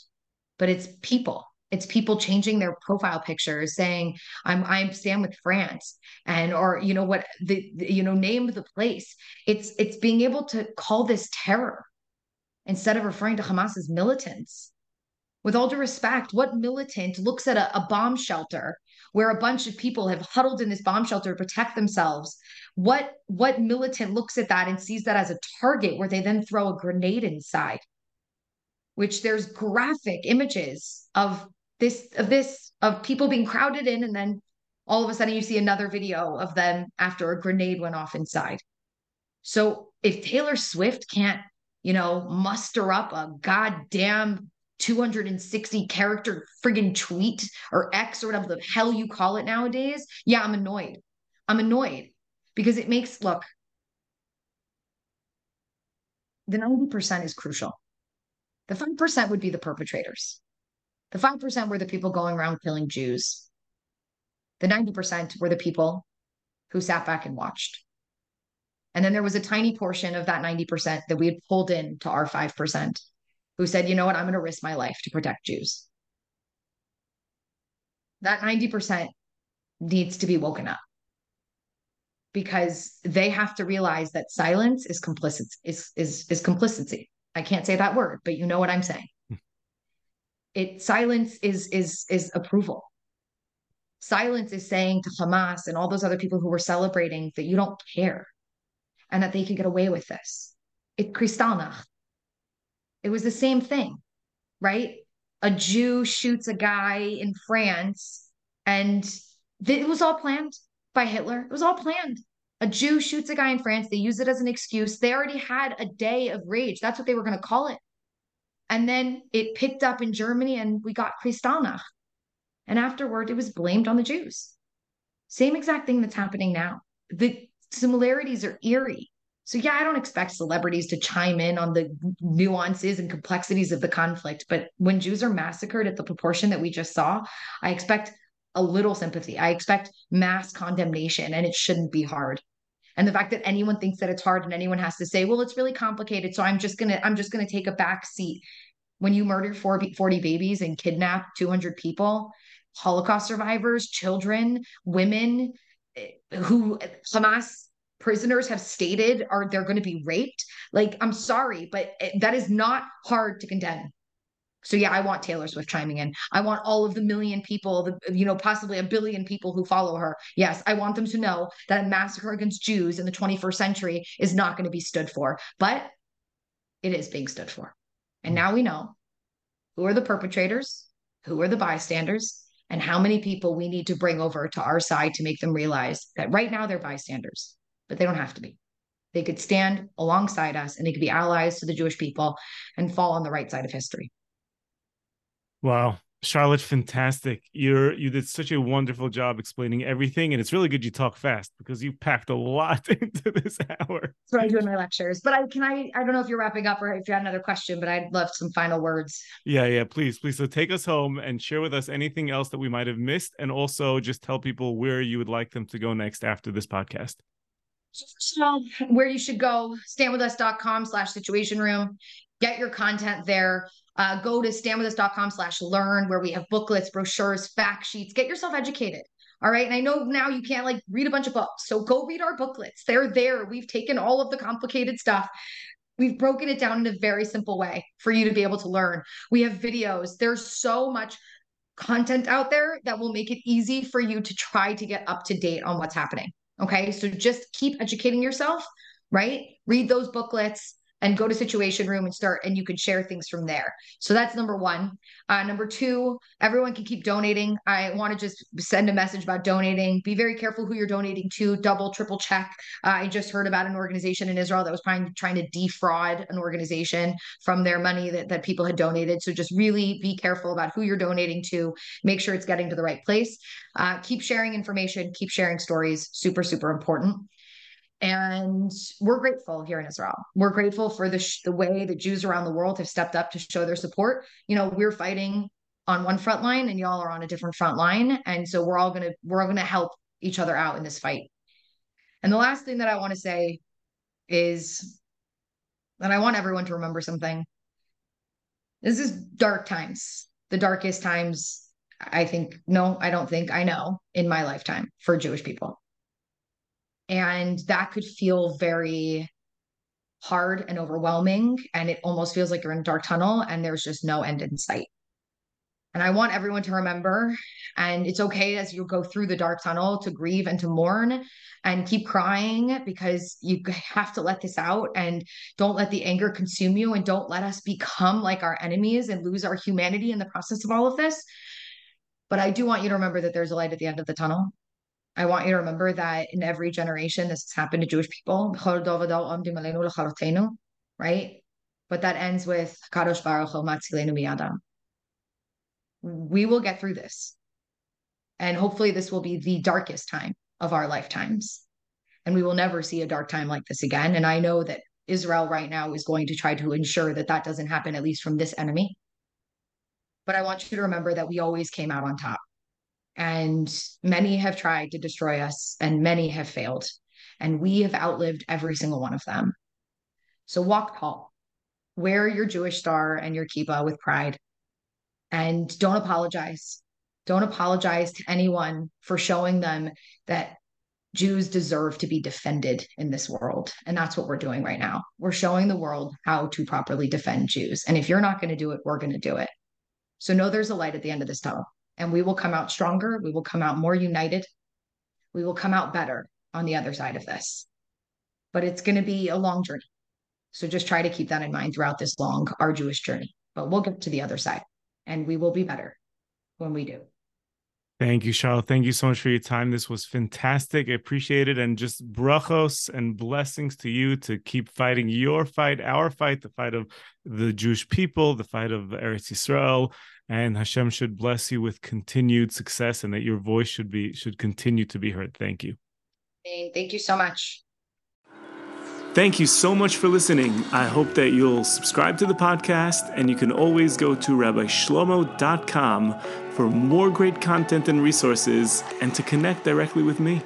S2: but it's people. It's people changing their profile pictures saying i'm i stand with france and or you know what the, the, you know name the place. It's it's being able to call this terror instead of referring to hamas as militants with all due respect what militant looks at a, a bomb shelter where a bunch of people have huddled in this bomb shelter to protect themselves? What what militant looks at that and sees that as a target where they then throw a grenade inside? Which there's graphic images of this of this of people being crowded in and then all of a sudden you see another video of them after a grenade went off inside. So if taylor swift can't you know muster up a goddamn 260 character friggin tweet or x or whatever the hell you call it nowadays yeah i'm annoyed. I'm annoyed because it makes look. The 90% is crucial. The 5% would be the perpetrators. The 5% were the people going around killing Jews. The 90% were the people who sat back and watched. And then there was a tiny portion of that 90% that we had pulled in to our 5% who said, you know what, I'm going to risk my life to protect Jews. That 90% needs to be woken up. Because they have to realize that silence is complicit is is is complicity. I can't say that word, but you know what I'm saying. Hmm. It silence is is is approval. Silence is saying to hamas and all those other people who were celebrating that you don't care and that they can get away with this. It kristallnacht it was the same thing right a jew shoots a guy in france and th- it was all planned by hitler it was all planned a Jew shoots a guy in France. They use it as an excuse. They already had a day of rage. That's what they were going to call it. And then it picked up in Germany and we got Kristallnacht. And afterward, it was blamed on the Jews. Same exact thing that's happening now. The similarities are eerie. So, yeah, I don't expect celebrities to chime in on the nuances and complexities of the conflict. But when Jews are massacred at the proportion that we just saw, I expect a little sympathy. I expect mass condemnation, and it shouldn't be hard. And the fact that anyone thinks that it's hard and anyone has to say, well, it's really complicated. So I'm just going to, I'm just going to take a back seat. When you murder 40 babies and kidnap 200 people, Holocaust survivors, children, women eh, who Hamas prisoners have stated are they're going to be raped. Like, I'm sorry, but eh, that is not hard to condemn. So yeah, I want Taylor Swift chiming in. I want all of the million people, the you know, possibly a billion people who follow her. Yes, I want them to know that a massacre against Jews in the 21st century is not going to be stood for, but it is being stood for. And now we know who are the perpetrators, who are the bystanders, and how many people we need to bring over to our side to make them realize that right now they're bystanders, but they don't have to be. They could stand alongside us and they could be allies to the Jewish people and fall on the right side of history.
S1: Wow. Charlotte, fantastic. You're you did such a wonderful job explaining everything. And it's really good you talk fast because you packed a lot into this hour.
S2: That's what I do in my lectures. But I can I I don't know if you're wrapping up or if you had another question, but I'd love some final words.
S1: Yeah, yeah, please, please. So take us home and share with us anything else that we might have missed. And also just tell people where you would like them to go next after this podcast.
S2: So where you should go, standwithus.com slash situation room. Get your content there uh, go to standwithus.com slash learn where we have booklets, brochures, fact sheets. Get yourself educated. All right. And I know now you can't like read a bunch of books. So go read our booklets. They're there. We've taken all of the complicated stuff. We've broken it down in a very simple way for you to be able to learn. We have videos. There's so much content out there that will make it easy for you to try to get up to date on what's happening. Okay. So just keep educating yourself, right? Read those booklets, and go to situation room and start and you can share things from there. So that's number one. Uh, number two everyone can keep donating. I want to just send a message about donating. Be very careful who you're donating to. Double triple check. Uh, i just heard about an organization in israel that was trying, trying to defraud an organization from their money that, that people had donated. So just really be careful about who you're donating to. Make sure it's getting to the right place. Uh, keep sharing information keep sharing stories. Super super important and we're grateful here in Israel. We're grateful for the sh- the way the Jews around the world have stepped up to show their support. You know, we're fighting on one front line, and y'all are on a different front line, and so we're all gonna we're all gonna help each other out in this fight. And the last thing that I want to say is that I want everyone to remember something. This is dark times, the darkest times. I think, no, I don't think I know in my lifetime for Jewish people and that could feel very hard and overwhelming. And it almost feels like you're in a dark tunnel and there's just no end in sight. And I want everyone to remember, and it's okay as you go through the dark tunnel to grieve and to mourn and keep crying because you have to let this out and don't let the anger consume you and don't let us become like our enemies and lose our humanity in the process of all of this. But I do want you to remember that there's a light at the end of the tunnel I want you to remember that in every generation, this has happened to Jewish people, right? But that ends with Kadosh Baruch We will get through this. And hopefully, this will be the darkest time of our lifetimes. And we will never see a dark time like this again. And I know that Israel right now is going to try to ensure that that doesn't happen, at least from this enemy. But I want you to remember that we always came out on top. And many have tried to destroy us, and many have failed. And we have outlived every single one of them. So walk tall, wear your Jewish star and your kippah with pride, and don't apologize. Don't apologize to anyone for showing them that Jews deserve to be defended in this world. And that's what we're doing right now. We're showing the world how to properly defend Jews. And if you're not going to do it, we're going to do it. So know there's a light at the end of this tunnel and we will come out stronger. We will come out more united. We will come out better on the other side of this. But it's going to be a long journey. So just try to keep that in mind throughout this long, arduous journey. But we'll get to the other side and we will be better when we do.
S1: Thank you, Charlotte. Thank you so much for your time. This was fantastic. I appreciate it. And just brachos and blessings to you to keep fighting your fight, our fight, the fight of the Jewish people, the fight of Eretz Yisrael, and Hashem should bless you with continued success and that your voice should be should continue to be heard. Thank you.
S2: Thank you so much.
S1: Thank you so much for listening. I hope that you'll subscribe to the podcast and you can always go to rabbishlomo.com for more great content and resources and to connect directly with me.